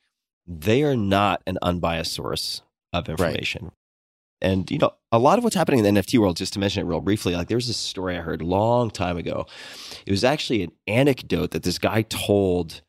they are not an unbiased source of information. And you know, a lot of what's happening in the NFT world, just to mention it real briefly, like there was this story I heard a long time ago. It was actually an anecdote that this guy told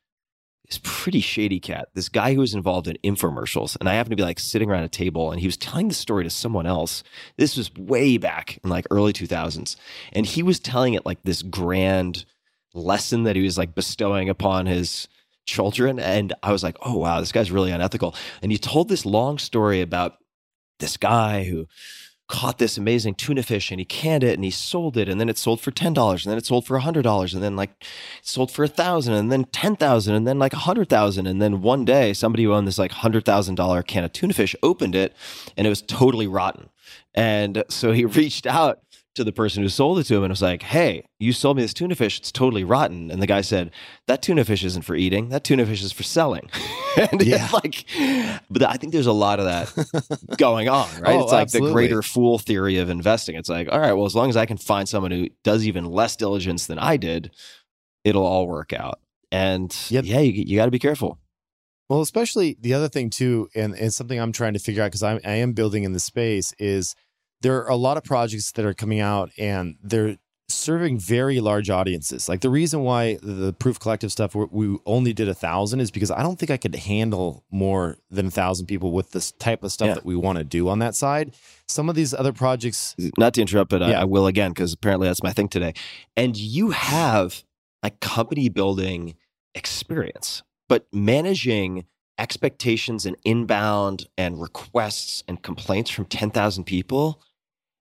this pretty shady cat, this guy who was involved in infomercials. And I happened to be like sitting around a table and he was telling the story to someone else. This was way back in like early 2000s. And he was telling it like this grand lesson that he was like bestowing upon his children. And I was like, oh, wow, this guy's really unethical. And he told this long story about this guy who caught this amazing tuna fish and he canned it and he sold it and then it sold for $10 and then it sold for $100 and then like it sold for a thousand and then 10,000 and then like a hundred thousand. And then one day somebody who owned this like hundred thousand dollar can of tuna fish opened it and it was totally rotten. And so he *laughs* reached out to the person who sold it to him and was like, Hey, you sold me this tuna fish. It's totally rotten. And the guy said, That tuna fish isn't for eating. That tuna fish is for selling. *laughs* and Yeah. it's like, but I think there's a lot of that *laughs* going on, right? Oh, it's like absolutely. the greater fool theory of investing. It's like, all right, well, as long as I can find someone who does even less diligence than I did, it'll all work out. And Yep. yeah, you, you got to be careful. Well, especially the other thing too, and, and something I'm trying to figure out because I, I am building in the space is there are a lot of projects that are coming out and they're serving very large audiences. Like the reason why the Proof Collective stuff we- only did a thousand is because I don't think I could handle more than a thousand people with this type of stuff Yeah. that we want to do on that side. Some of these other projects, Not to interrupt, but I, I will again because apparently that's my thing today. And you have a company building experience, but managing expectations and inbound and requests and complaints from 10,000 people,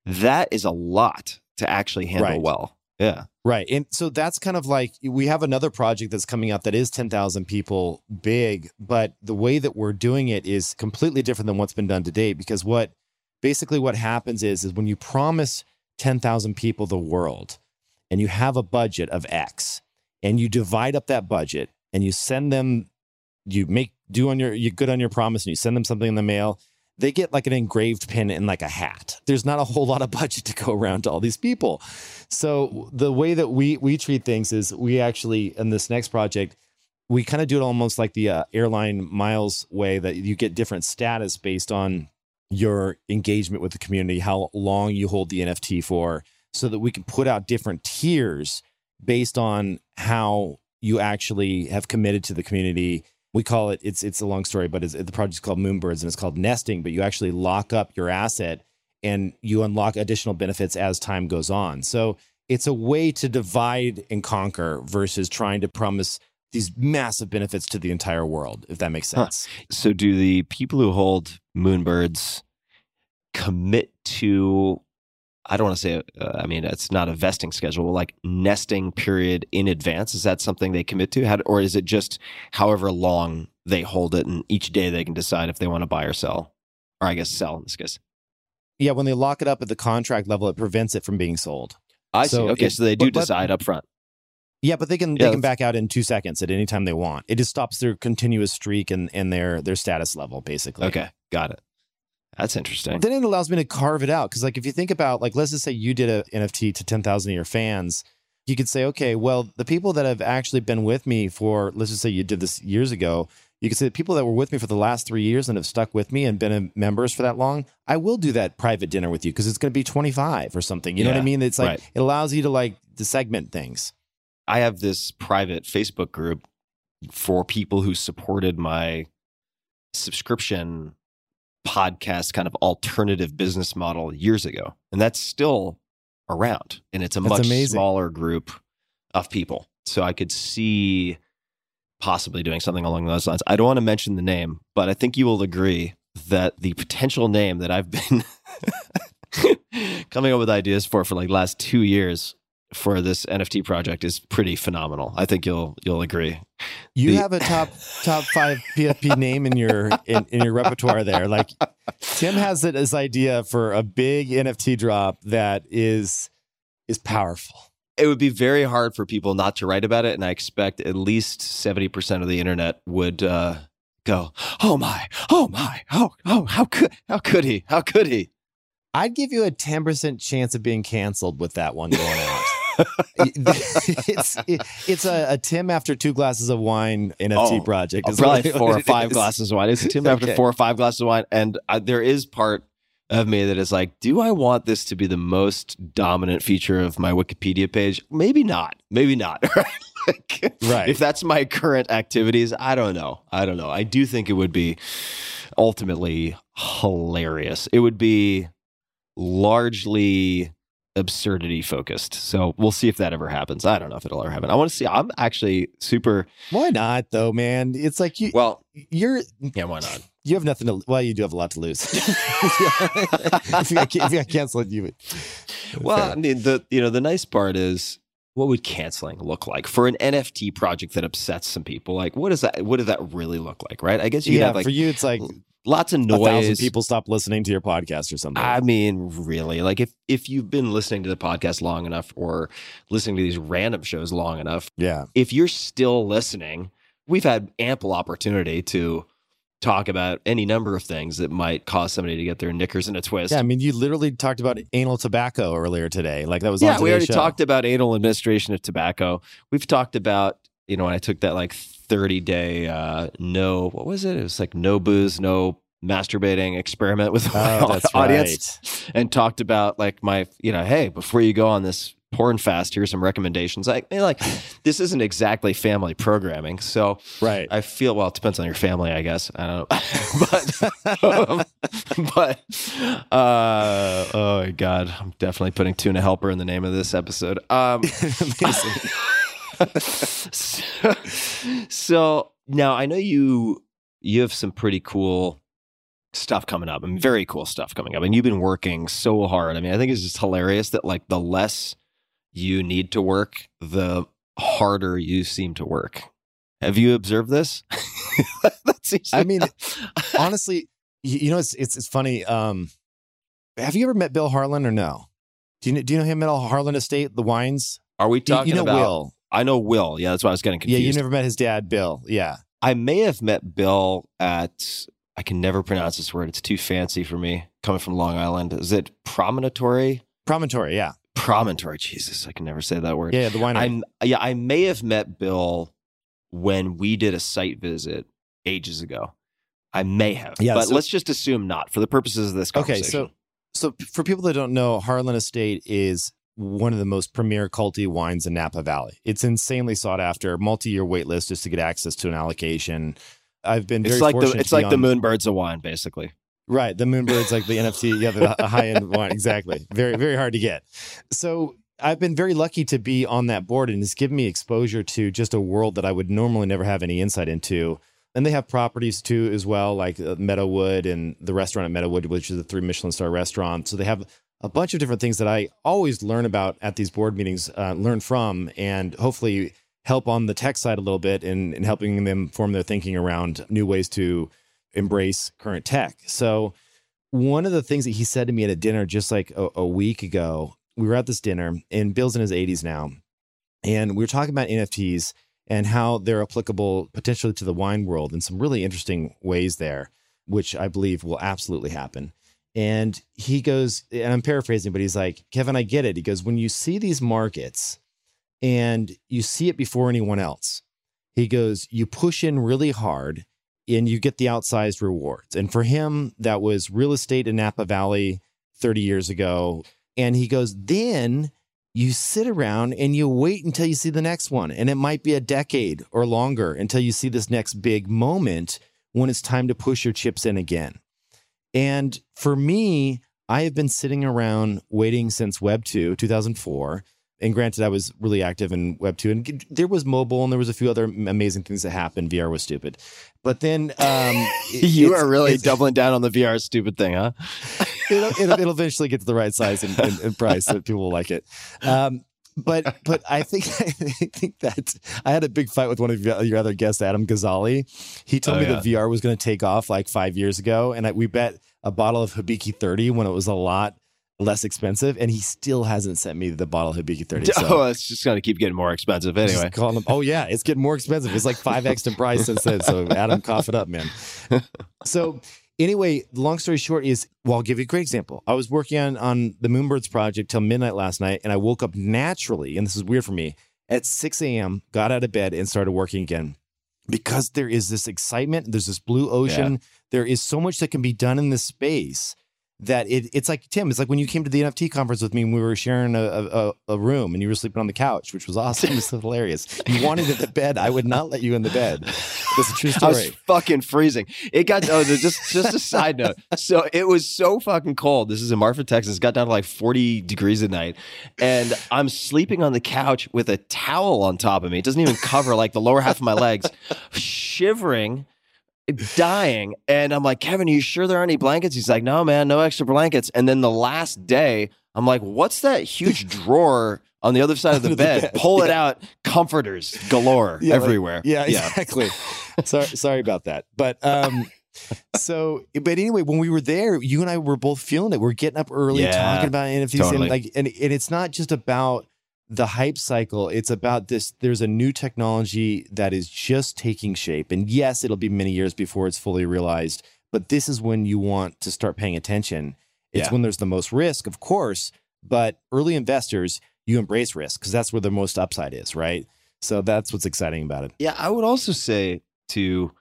that is a lot to actually handle Right. well. Yeah. Right. And so that's kind of like we have another project that's coming out that is 10,000 people big, but the way that we're doing it is completely different than what's been done to date because what basically what happens is is when you promise 10,000 people the world and you have a budget of X and you divide up that budget and you send them you make do on your you good on your promise and you send them something in the mail they get like an engraved pin and like a hat. There's not a whole lot of budget to go around to all these people. So the way that we we treat things is we actually in this next project we kind of do it almost like the uh, airline miles way that you get different status based on your engagement with the community how long you hold the nft for so that we can put out different tiers based on how you actually have committed to the community we call it it's it's a long story but it's, the project's called moonbirds and it's called nesting but you actually lock up your asset and you unlock additional benefits as time goes on so it's a way to divide and conquer versus trying to promise these massive benefits to the entire world if that makes Huh. sense So, do the people who hold moonbirds commit to? I don't want to say. Uh, I mean, it's not a vesting schedule, like nesting period in advance. Is that something they commit to, How, or is it just however long they hold it, and each day they can decide if they want to buy or sell, or I guess sell in this case. yeah when they lock it up at the contract level it prevents it from being sold I So see. Okay, it- so they do but- but- decide up front. Yeah, but they can Yeah, they can back out in two seconds at any time they want. It just stops their continuous streak and, and their their status level, basically. Okay, got it. That's interesting. Then it allows me to carve it out because, like, if you think about, like, let's just say you did a NFT to ten thousand of your fans, you could say, okay, well, the people that have actually been with me for, let's just say you did this years ago, you could say the people that were with me for the last three years and have stuck with me and been members for that long, I will do that private dinner with you because it's going to be twenty five or something. You know what I mean? It's like right. it allows you to like to segment things. I have this private Facebook group for people who supported my subscription podcast kind of alternative business model years ago. And that's still around. And it's a That's much amazing. smaller group of people. So I could see possibly doing something along those lines. I don't want to mention the name, but I think you will agree that the potential name that I've been *laughs* coming up with ideas for for like last two years for this NFT project is pretty phenomenal. I think you'll you'll agree. You The- have a top *laughs* top five PFP name in your in, in your repertoire there. Like Tim has it as idea for a big NFT drop that is is powerful. It would be very hard for people not to write about it, and I expect at least seventy percent of the internet would uh, go, "Oh my, oh my, oh oh, how could how could he? How could he?" I'd give you a ten percent chance of being canceled with that one going out. *laughs* it's it- it's a, a Tim after two glasses of wine NFT Oh, project. Oh, is probably four or *laughs* five glasses of wine. It's a Tim after four or five glasses of wine, and uh, there is part of me that is like, do I want this to be the most dominant feature of my Wikipedia page? Maybe not. Maybe not. *laughs* Like, Right. If that's my current activities, I don't know. I don't know. I do think it would be ultimately hilarious. It would be largely absurdity focused. So we'll see if that ever happens. I don't know if it'll ever happen. I want to see. I'm actually super. Why not though, man? It's like you Well, you're yeah, why not? you have nothing to well, you do have a lot to lose. *laughs* *laughs* if, you got, if you got canceled, you would. Well, I mean, the you know the nice part is what would canceling look like for an NFT project that upsets some people? Like, what does that? What does that really look like? Right? I guess you yeah, have like for you, it's like lots of a thousand noise. people stop listening to your podcast or something. I mean, really, like if if you've been listening to the podcast long enough or listening to these random shows long enough, yeah, if you're still listening, we've had ample opportunity to talk about any number of things that might cause somebody to get their knickers in a twist. yeah. I mean, you literally talked about anal tobacco earlier today. Like that was yeah, we already show. talked about anal administration of tobacco. We've talked about, you know, when I took that like 30 day uh no, what was it? It was like no booze, no masturbating experiment with Oh, *laughs* that's audience right. and talked about like my, you know, hey, before you go on this porn fast, here's some recommendations. Like, like *sighs* this isn't exactly family programming. So Right. I feel, well, it depends on your family, I guess. I don't know. *laughs* *laughs* but, um, but, uh, oh my God, I'm definitely putting Tuna Helper in the name of this episode. Um, Amazing. So, *laughs* so now I know you you have some pretty cool stuff coming up and very cool stuff coming up and you've been working so hard. I mean, I think it's just hilarious that like the less you need to work, the harder you seem to work. Have you observed this? *laughs* That seems- I mean, *laughs* honestly, you, know, it's, it's it's funny. Um, have you ever met Bill Harlan or no? Do you know, do you know him at all? Harlan Estate, the wines. Are we talking you know about? Will? I know Will. Yeah, that's why I was getting confused. Yeah, you never met his dad, Bill. Yeah. I may have met Bill at. I can never pronounce this word. It's too fancy for me. Coming from Long Island, is it promontory? Promontory. Yeah. Promontory. Jesus, I can never say that word. Yeah. The winery. I'm yeah, I may have met Bill when we did a site visit ages ago. I may have, Yeah, but so- let's just assume not for the purposes of this conversation. Okay, so so for people that don't know, Harlan Estate is one of the most premier culty wines in Napa Valley. It's insanely sought after, multi-year wait list just to get access to an allocation. I've been very it's like the it's like the Moonbirds of wine, basically. Right, the Moonbirds, like the *laughs* NFT, yeah, the high end wine, exactly. Very, very hard to get. So I've been very lucky to be on that board, and it's given me exposure to just a world that I would normally never have any insight into. And they have properties too, as well, like uh, Meadowood and the restaurant at Meadowood, which is a three Michelin star restaurant. So they have a bunch of different things that I always learn about at these board meetings, uh, learn from, and hopefully help on the tech side a little bit in, in helping them form their thinking around new ways to embrace current tech. So, one of the things that he said to me at a dinner just like a, a week ago, we were at this dinner, and Bill's in his 80s now, and we were talking about NFTs and how they're applicable potentially to the wine world in some really interesting ways there, which I believe will absolutely happen. And he goes, and I'm paraphrasing, but he's like, Kevin, I get it. He goes, when you see these markets and you see it before anyone else, he goes, you push in really hard and you get the outsized rewards. And for him, that was real estate in Napa Valley 30 years ago. And he goes, then you sit around and you wait until you see the next one. And it might be a decade or longer until you see this next big moment when it's time to push your chips in again. And for me, I have been sitting around waiting since Web 2, 2004. And granted, I was really active in Web 2, and there was mobile and there was a few other amazing things that happened. VR was stupid. But then um, *laughs* you are really doubling down on the VR stupid thing, huh? *laughs* it'll, it'll, it'll eventually get to the right size and, and, and price that people will like it. Um, but *laughs* but I think *laughs* I think that I had a big fight with one of your other guests, Adam Gazzaley. He told Oh, me yeah. that VR was going to take off like five years ago, and I, we bet a bottle of Hibiki 30 when it was a lot less expensive, and he still hasn't sent me the bottle of Hibiki 30. *laughs* So oh, it's just going to keep getting more expensive anyway. him. Oh yeah, it's getting more expensive. It's like five X in price since then. So Adam, cough it up, man. So anyway, the long story short is, well, I'll give you a great example. I was working on on the Moonbirds project till midnight last night, and I woke up naturally, and this is weird for me, at 6 a.m., got out of bed and started working again. Because there is this excitement, there's this blue ocean, there is so much that can be done in this space that it, it's like Tim. It's like when you came to the NFT conference with me and we were sharing a, a, a room and you were sleeping on the couch, which was awesome. It was hilarious. You wanted in the bed. I would not let you in the bed. That's a true story. I was fucking freezing. It got oh, just just a side note. So it was so fucking cold. This is in Marfa, Texas. It got down to like 40 degrees at night. And I'm sleeping on the couch with a towel on top of me. It doesn't even cover like the lower half of my legs, shivering, dying. And I'm like, Kevin, are you sure there aren't any blankets? He's like, No, man, no extra blankets. And then the last day, I'm like, what's that huge *laughs* drawer on the other side of the Under the bed? bed, Pull it out, comforters galore *laughs* Yeah, like- everywhere. Yeah, exactly. *laughs* sorry, sorry about that. But um, so, but anyway, when we were there, you and I were both feeling it. We're getting up early, Yeah, talking about NFTs, totally. and like, and and it's not just about the hype cycle. It's about this. There's a new technology that is just taking shape, and yes, it'll be many years before it's fully realized. But this is when you want to start paying attention. It's Yeah. when there's the most risk, of course. But early investors, you embrace risk because that's where the most upside is, right? So that's what's exciting about it. Yeah, I would also say to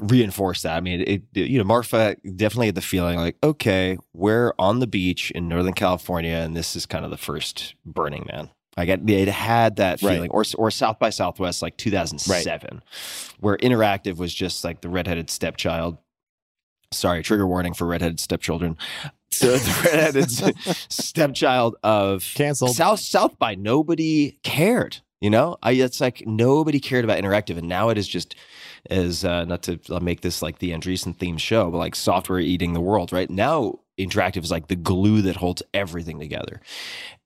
reinforce that. I mean, it, it- you know, Marfa definitely had the feeling like, okay, we're on the beach in Northern California, and this is kind of the first Burning Man. Like it, it had that Right. feeling, or or South by Southwest, like 2007, where interactive was just like the redheaded stepchild. Sorry, trigger warning for redheaded stepchildren. So *laughs* the redheaded *laughs* stepchild of Canceled. South South by nobody cared. You know, I it's like nobody cared about interactive, and now it is just as uh, not to uh, make this like the Andreessen theme show, but like software eating the world. Right now, interactive is like the glue that holds everything together.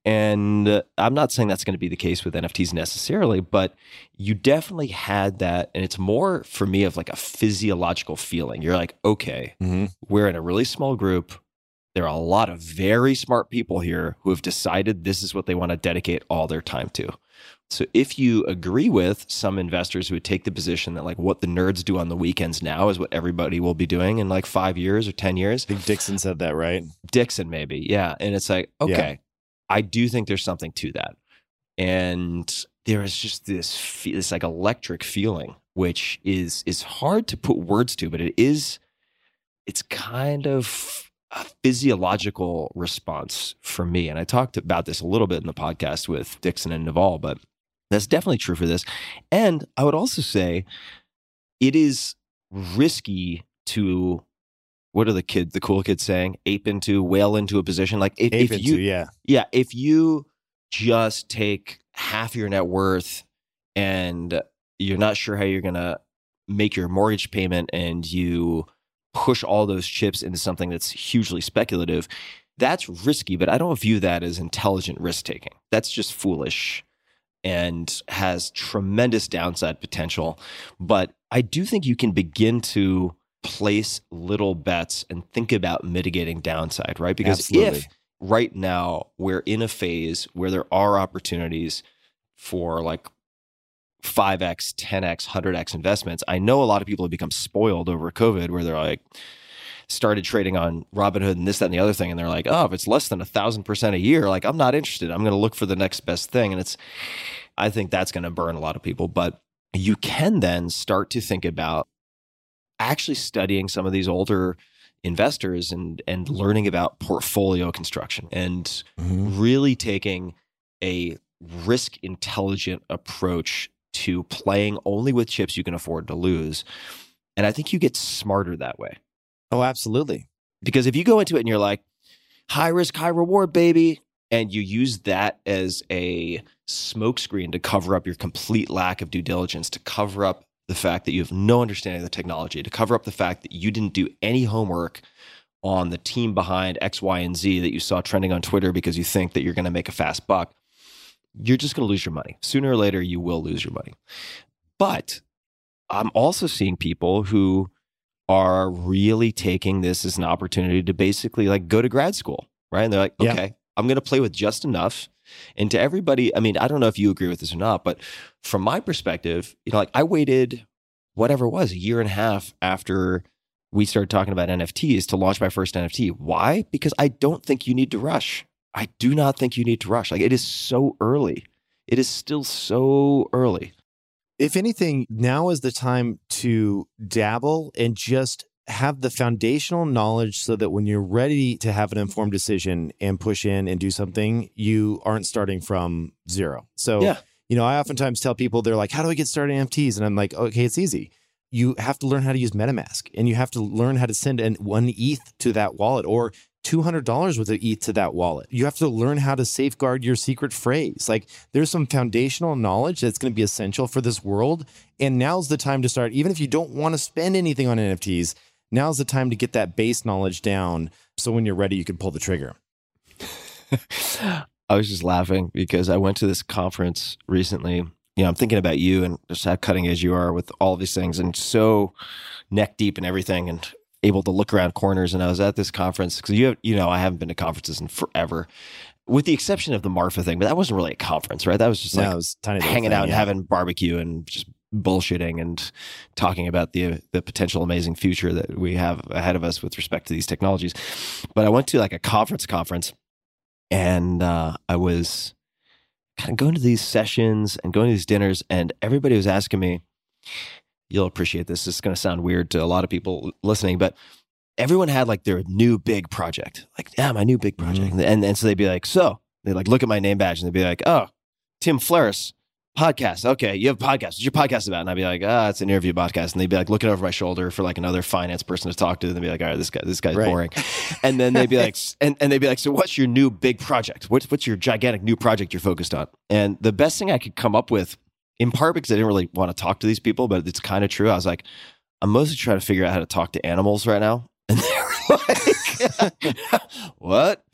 And uh, I'm not saying that's going to be the case with NFTs necessarily, but you definitely had that, and it's more for me of like a physiological feeling. You're like, okay, Mhm. we're in a really small group. there are a lot of very smart people here who have decided this is what they want to dedicate all their time to. So if you agree with some investors who would take the position that like what the nerds do on the weekends now is what everybody will be doing in like 5 years or 10 years. I think Dixon said that, right? Dixon maybe. Yeah, and it's like Yeah. okay. I do think there's something to that. And there is just this this like electric feeling which is is hard to put words to, but it is it's kind of a physiological response for me. And I talked about this a little bit in the podcast with Dixon and Naval, but that's definitely true for this. And I would also say it is risky to what are the kids, the cool kids saying? Ape into, whale into a position. Like if, if into, you, yeah. yeah, if you just take half your net worth and you're not sure how you're going to make your mortgage payment and you push all those chips into something that's hugely speculative, that's risky, but I don't view that as intelligent risk taking. That's just foolish and has tremendous downside potential. But I do think you can begin to place little bets and think about mitigating downside, right? Because Absolutely. if right now we're in a phase where there are opportunities for like 5x, 10x, 100x investments, I know a lot of people have become spoiled over COVID where they're like, started trading on Robinhood and this, that, and the other thing. And they're like, oh, if it's less than a thousand percent a year, like I'm not interested. I'm going to look for the next best thing. And it's, I think that's going to burn a lot of people. But you can then start to think about actually studying some of these older investors and and learning about portfolio construction and Mhm. really taking a risk intelligent approach to playing only with chips you can afford to lose. And I think you get smarter that way. Oh, absolutely. Because if you go into it and you're like, high risk, high reward, baby, and you use that as a smokescreen to cover up your complete lack of due diligence, to cover up the fact that you have no understanding of the technology, to cover up the fact that you didn't do any homework on the team behind X, Y, and Z that you saw trending on Twitter because you think that you're going to make a fast buck, you're just going to lose your money. Sooner or later, you will lose your money. But I'm also seeing people who are really taking this as an opportunity to basically like go to grad school, right? And they're like, Yeah. okay, I'm going to play with just enough. And to everybody, I mean, I don't know if you agree with this or not, but from my perspective, you know, like I waited whatever it was, a year and a half after we started talking about NFTs to launch my first NFT. Why? Because I don't think you need to rush. I do not think you need to rush. Like it is so early. It is still so early. If anything, now is the time to dabble and just have the foundational knowledge so that when you're ready to have an informed decision and push in and do something, you aren't starting from zero. So, Yeah. you know, I oftentimes tell people, they're like, how do I get started in NFTs? And I'm like, okay, it's easy. You have to learn how to use MetaMask and you have to learn how to send an one ETH to that wallet or $200 worth of ETH to that wallet. You have to learn how to safeguard your secret phrase. Like there's some foundational knowledge that's going to be essential for this world. And now's the time to start. Even if you don't want to spend anything on NFTs, now's the time to get that base knowledge down. So when you're ready, you can pull the trigger. *laughs* I was just laughing because I went to this conference recently. You know, I'm thinking about you and just how cutting edge you are with all these things and so neck deep in everything and able to look around corners. And I was at this conference because you have, you know, I haven't been to conferences in forever, with the exception of the Marfa thing, but that wasn't really a conference, right? That was just No, like was tiny hanging thing, out and yeah. having barbecue and just bullshitting and talking about the the potential amazing future that we have ahead of us with respect to these technologies. But I went to like a conference conference and uh, I was kind of going to these sessions and going to these dinners, and everybody was asking me, "You'll appreciate this. This is going to sound weird to a lot of people listening, but." Everyone had like their new big project, like yeah, my new big project, and and so they'd be like, so they'd like look at my name badge and they'd be like, oh, Tim Ferriss, podcast. Okay, you have a podcast. What's your podcast about? And I'd be like, ah, it's an interview podcast. And they'd be like looking over my shoulder for like another finance person to talk to. And they'd be like, all right, this guy, this guy's Right. boring. And then they'd be like, *laughs* and, and they'd be like, so what's your new big project? What's what's your gigantic new project you're focused on? And the best thing I could come up with, in part because I didn't really want to talk to these people, but it's kind of true. I was like, I'm mostly trying to figure out how to talk to animals right now. *laughs* And they were like, *laughs* what?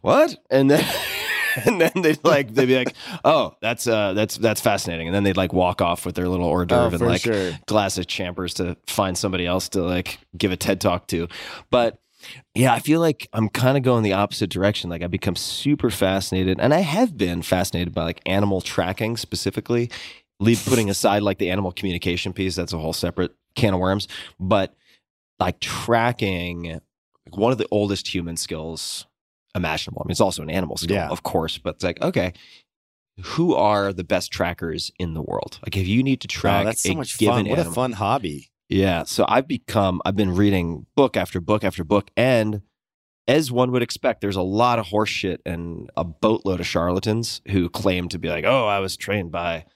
What? And then *laughs* and then they'd like they'd be like, oh, that's uh that's that's fascinating. And then they'd like walk off with their little hors d'oeuvre and Oh, for like sure. glass of champers to find somebody else to like give a TED talk to. But Yeah, I feel like I'm kind of going the opposite direction. Like I become super fascinated, and I have been fascinated by like animal tracking specifically. Leave putting aside like the animal communication piece, that's a whole separate can of worms. But like tracking, like one of the oldest human skills imaginable. I mean, it's also an animal skill, Yeah. of course, but it's like okay, who are the best trackers in the world? Like if you need to track Wow, that's so a much fun. What animal, a fun hobby. yeah. So I've become, I've been reading book after book after book. And as one would expect, there's a lot of horse shit and a boatload of charlatans who claim to be like, oh, I was trained by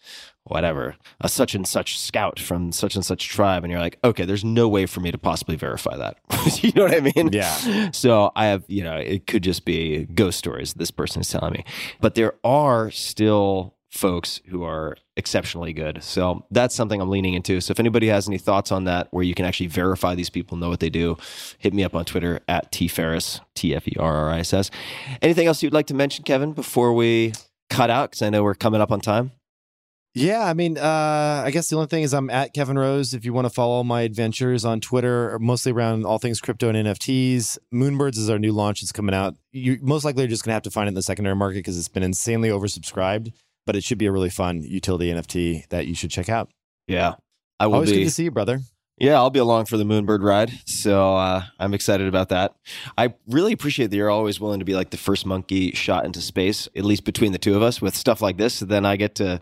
whatever, a such and such scout from such and such tribe. And you're like, okay, there's no way for me to possibly verify that. *laughs* you know what I mean? Yeah. So I have, you know, it could just be ghost stories this person is telling me. But there are still folks who are exceptionally good. So that's something I'm leaning into. So if anybody has any thoughts on that, where you can actually verify these people, know what they do, hit me up on Twitter at tferriss, T F E R R I S S. Anything else you'd like to mention, Kevin, before we cut out? Because I know we're coming up on time. Yeah, I mean, uh, I guess the only thing is I'm at Kevin Rose. If you want to follow my adventures on Twitter, mostly around all things crypto and NFTs. Moonbirds is our new launch. It's coming out. You most likely are just gonna have to find it in the secondary market because it's been insanely oversubscribed. But it should be a really fun utility NFT that you should check out. Yeah. I will Always be. good to see you, brother. Yeah, I'll be along for the Moonbird ride. So uh, I'm excited about that. I really appreciate that you're always willing to be like the first monkey shot into space, at least between the two of us with stuff like this. Then I get to,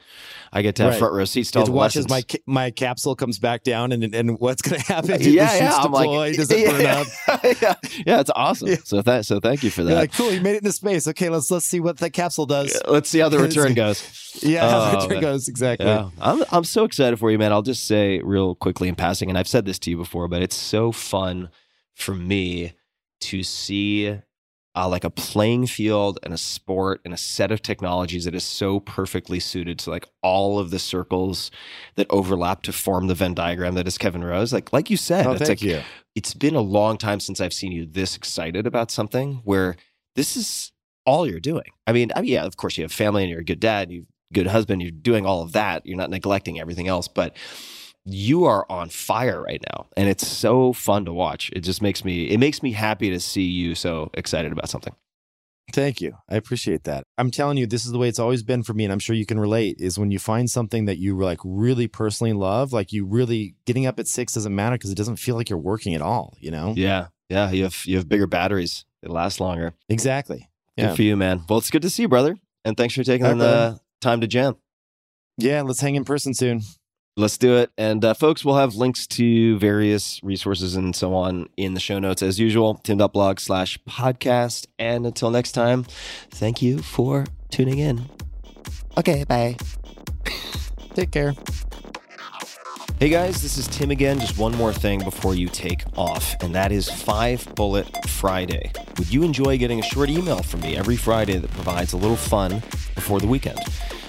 I get to have Right. front row seats to all the watch as lessons. my my capsule comes back down and and what's gonna *laughs* happen? yeah, The yeah. I'm deploy, like, does it burn yeah, up? *laughs* yeah, yeah, it's awesome. Yeah. So that, so thank you for You're that. like, cool, you made it into space. Okay, let's let's see what the capsule does. Let's see how the return goes. *laughs* Yeah, how the Oh, return man. goes exactly. Yeah, I'm I'm so excited for you, man. I'll just say real quickly in passing, and I've said this to you before, but it's so fun for me to see uh, like a playing field and a sport and a set of technologies that is so perfectly suited to like all of the circles that overlap to form the Venn diagram that is Kevin Rose. Like like you said, Oh, it's thank like you. it's been a long time since I've seen you this excited about something where this is all you're doing. I mean, I mean, yeah, of course you have family and you're a good dad, you good husband, you're doing all of that. You're not neglecting everything else, but you are on fire right now and it's so fun to watch. It just makes me it makes me happy to see you so excited about something. Thank you. I appreciate that. I'm telling you, this is the way it's always been for me, and I'm sure you can relate. Is when you find something that you like really personally love, like you really getting up at six doesn't matter because it doesn't feel like you're working at all. You know? Yeah. Yeah, you have you have bigger batteries. They last longer. Exactly. Good Yeah. for you, man. Well, it's good to see you, brother. And thanks for taking right, the brother. time to jam. Yeah. Let's hang in person soon. Let's do it. And uh, folks, we'll have links to various resources and so on in the show notes as usual. Tim.blog slash podcast. And until next time, thank you for tuning in. Okay, bye. *laughs* Take care. Hey guys, this is Tim again. Just one more thing before you take off, and that is Five Bullet Friday. Would you enjoy getting a short email from me every Friday that provides a little fun before the weekend?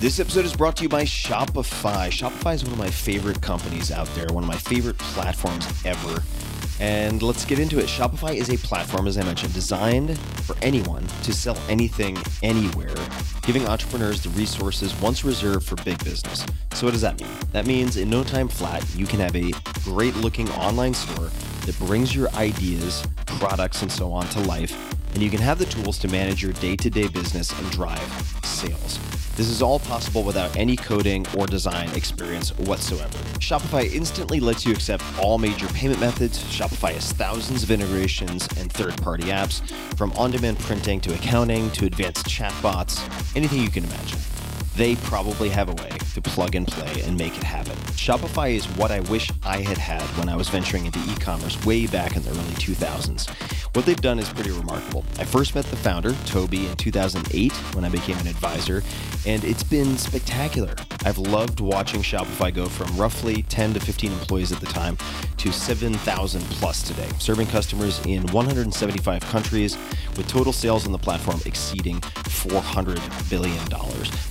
This episode is brought to you by Shopify. Shopify is one of my favorite companies out there, one of my favorite platforms ever. And let's get into it. Shopify is a platform, as I mentioned, designed for anyone to sell anything, anywhere, giving entrepreneurs the resources once reserved for big business. So, what does that mean? That means in no time flat, you can have a great looking online store that brings your ideas, products, and so on to life, and you can have the tools to manage your day to day business and drive sales. This is all possible without any coding or design experience whatsoever. Shopify instantly lets you accept all major payment methods. Shopify has thousands of integrations and third party apps, from on demand printing to accounting to advanced chatbots, anything you can imagine. They probably have a way to plug and play and make it happen. Shopify is what I wish I had had when I was venturing into e commerce way back in the early 2000s. What they've done is pretty remarkable. I first met the founder, Tobi, in 2008 when I became an advisor, and it's been spectacular. I've loved watching Shopify go from roughly 10 to 15 employees at the time to 7,000 plus today, serving customers in 175 countries with total sales on the platform exceeding $400 billion.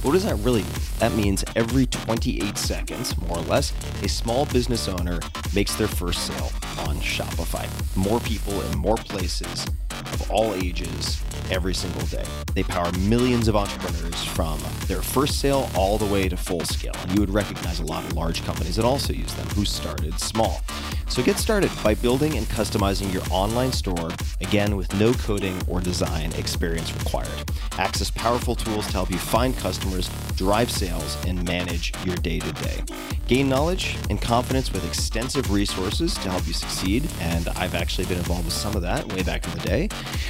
What does that really mean? That means every 28 seconds, more or less, a small business owner makes their first sale on Shopify. More people in more places of all ages every single day. They power millions of entrepreneurs from their first sale all the way to full scale. And you would recognize a lot of large companies that also use them who started small. So get started by building and customizing your online store, again, with no coding or design experience required. Access powerful tools to help you find customers, drive sales, and manage your day to day. Gain knowledge and confidence with extensive resources to help you succeed. And I've actually been involved with some of that way back in the day,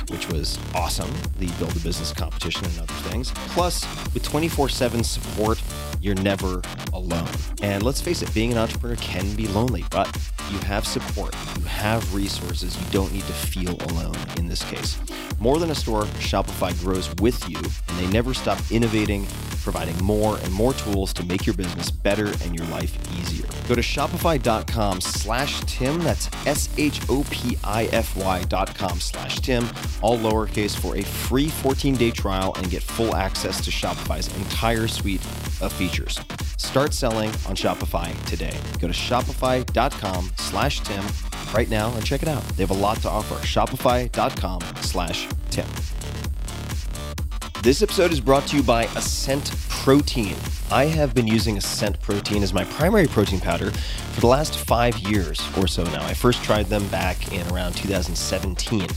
which was awesome the Build a Business competition and other things. Plus, with 24 7 support, you're never alone. And let's face it, being an entrepreneur can be lonely, but you have support, you have resources, you don't need to feel alone in this case. More than a store, Shopify grows with you, and they never stop innovating, providing more and more tools to make your business better and your life easier. Go to shopify.com slash Tim, that's S-H-O-P-I-F-Y dot com slash Tim, all lowercase for a free 14-day trial and get full access to Shopify's entire suite of features. Start selling on Shopify today. Go to shopify.com slash Tim right now and check it out. They have a lot to offer. Shopify.com slash Tim. This episode is brought to you by Ascent Protein. I have been using Ascent Protein as my primary protein powder for the last five years or so now. I first tried them back in around 2017.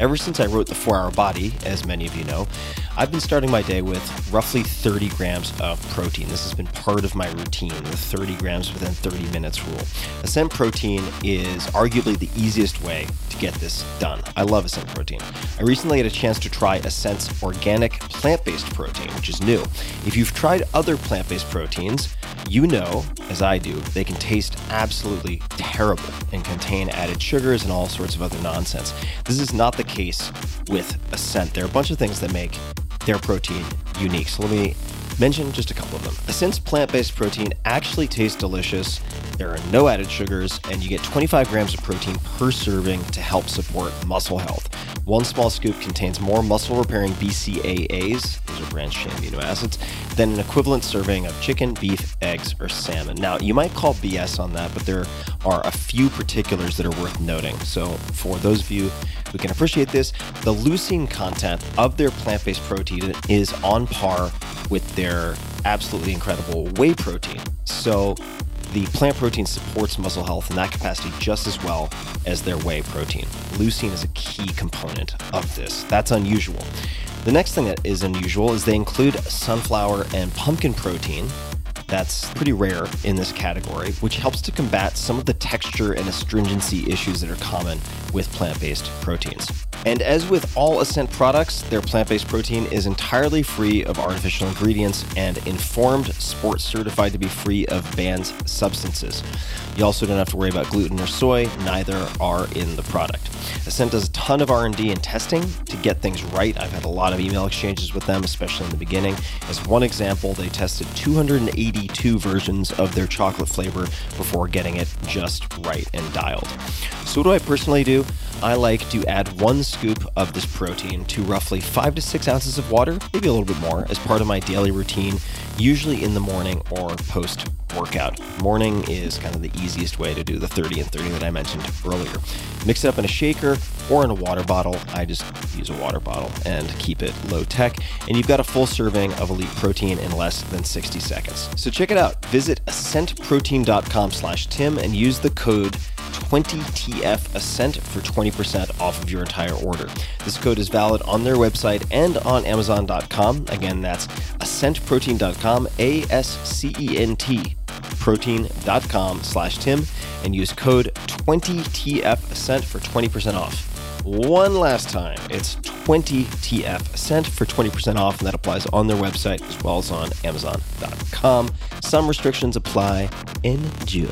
Ever since I wrote The 4 Hour Body, as many of you know, I've been starting my day with roughly 30 grams of protein. This has been part of my routine, the 30 grams within 30 minutes rule. Ascent Protein is arguably the easiest way to get this done. I love Ascent Protein. I recently had a chance to try Ascent's organic plant based protein, which is new. If you've tried other plant based proteins, you know, as I do, they can taste absolutely terrible and contain added sugars and all sorts of other nonsense. This is not the case with Ascent. There are a bunch of things that make their protein unique. So let me mention just a couple of them. Ascent's plant based protein actually tastes delicious. There are no added sugars, and you get 25 grams of protein per serving to help support muscle health. One small scoop contains more muscle repairing BCAAs, those are branched chain amino acids, than an equivalent serving of chicken, beef, eggs, or salmon. Now, you might call BS on that, but there are a few particulars that are worth noting. So, for those of you who can appreciate this, the leucine content of their plant based protein is on par with their absolutely incredible whey protein. So, the plant protein supports muscle health in that capacity just as well as their whey protein. Leucine is a key component of this. That's unusual. The next thing that is unusual is they include sunflower and pumpkin protein. That's pretty rare in this category, which helps to combat some of the texture and astringency issues that are common with plant based proteins. And as with all Ascent products, their plant based protein is entirely free of artificial ingredients and informed sports certified to be free of banned substances. You also don't have to worry about gluten or soy, neither are in the product. Ascent does a ton of R&D and testing to get things right. I've had a lot of email exchanges with them, especially in the beginning. As one example, they tested 282 versions of their chocolate flavor before getting it just right and dialed. So what do I personally do? I like to add one scoop of this protein to roughly five to six ounces of water, maybe a little bit more, as part of my daily routine, usually in the morning or post workout. Morning is kind of the easiest way to do the 30 and 30 that I mentioned earlier. Mix it up in a shaker or in a water bottle. I just use a water bottle and keep it low tech. And you've got a full serving of elite protein in less than 60 seconds. So check it out. Visit ascentprotein.com slash Tim and use the code 20TF Ascent for 20% off of your entire order. This code is valid on their website and on Amazon.com. Again, that's ascentprotein.com, A S C E N T protein.com slash Tim and use code 20TF Ascent for 20% off. One last time, it's 20TF Ascent for 20% off, and that applies on their website as well as on Amazon.com. Some restrictions apply. Enjoy.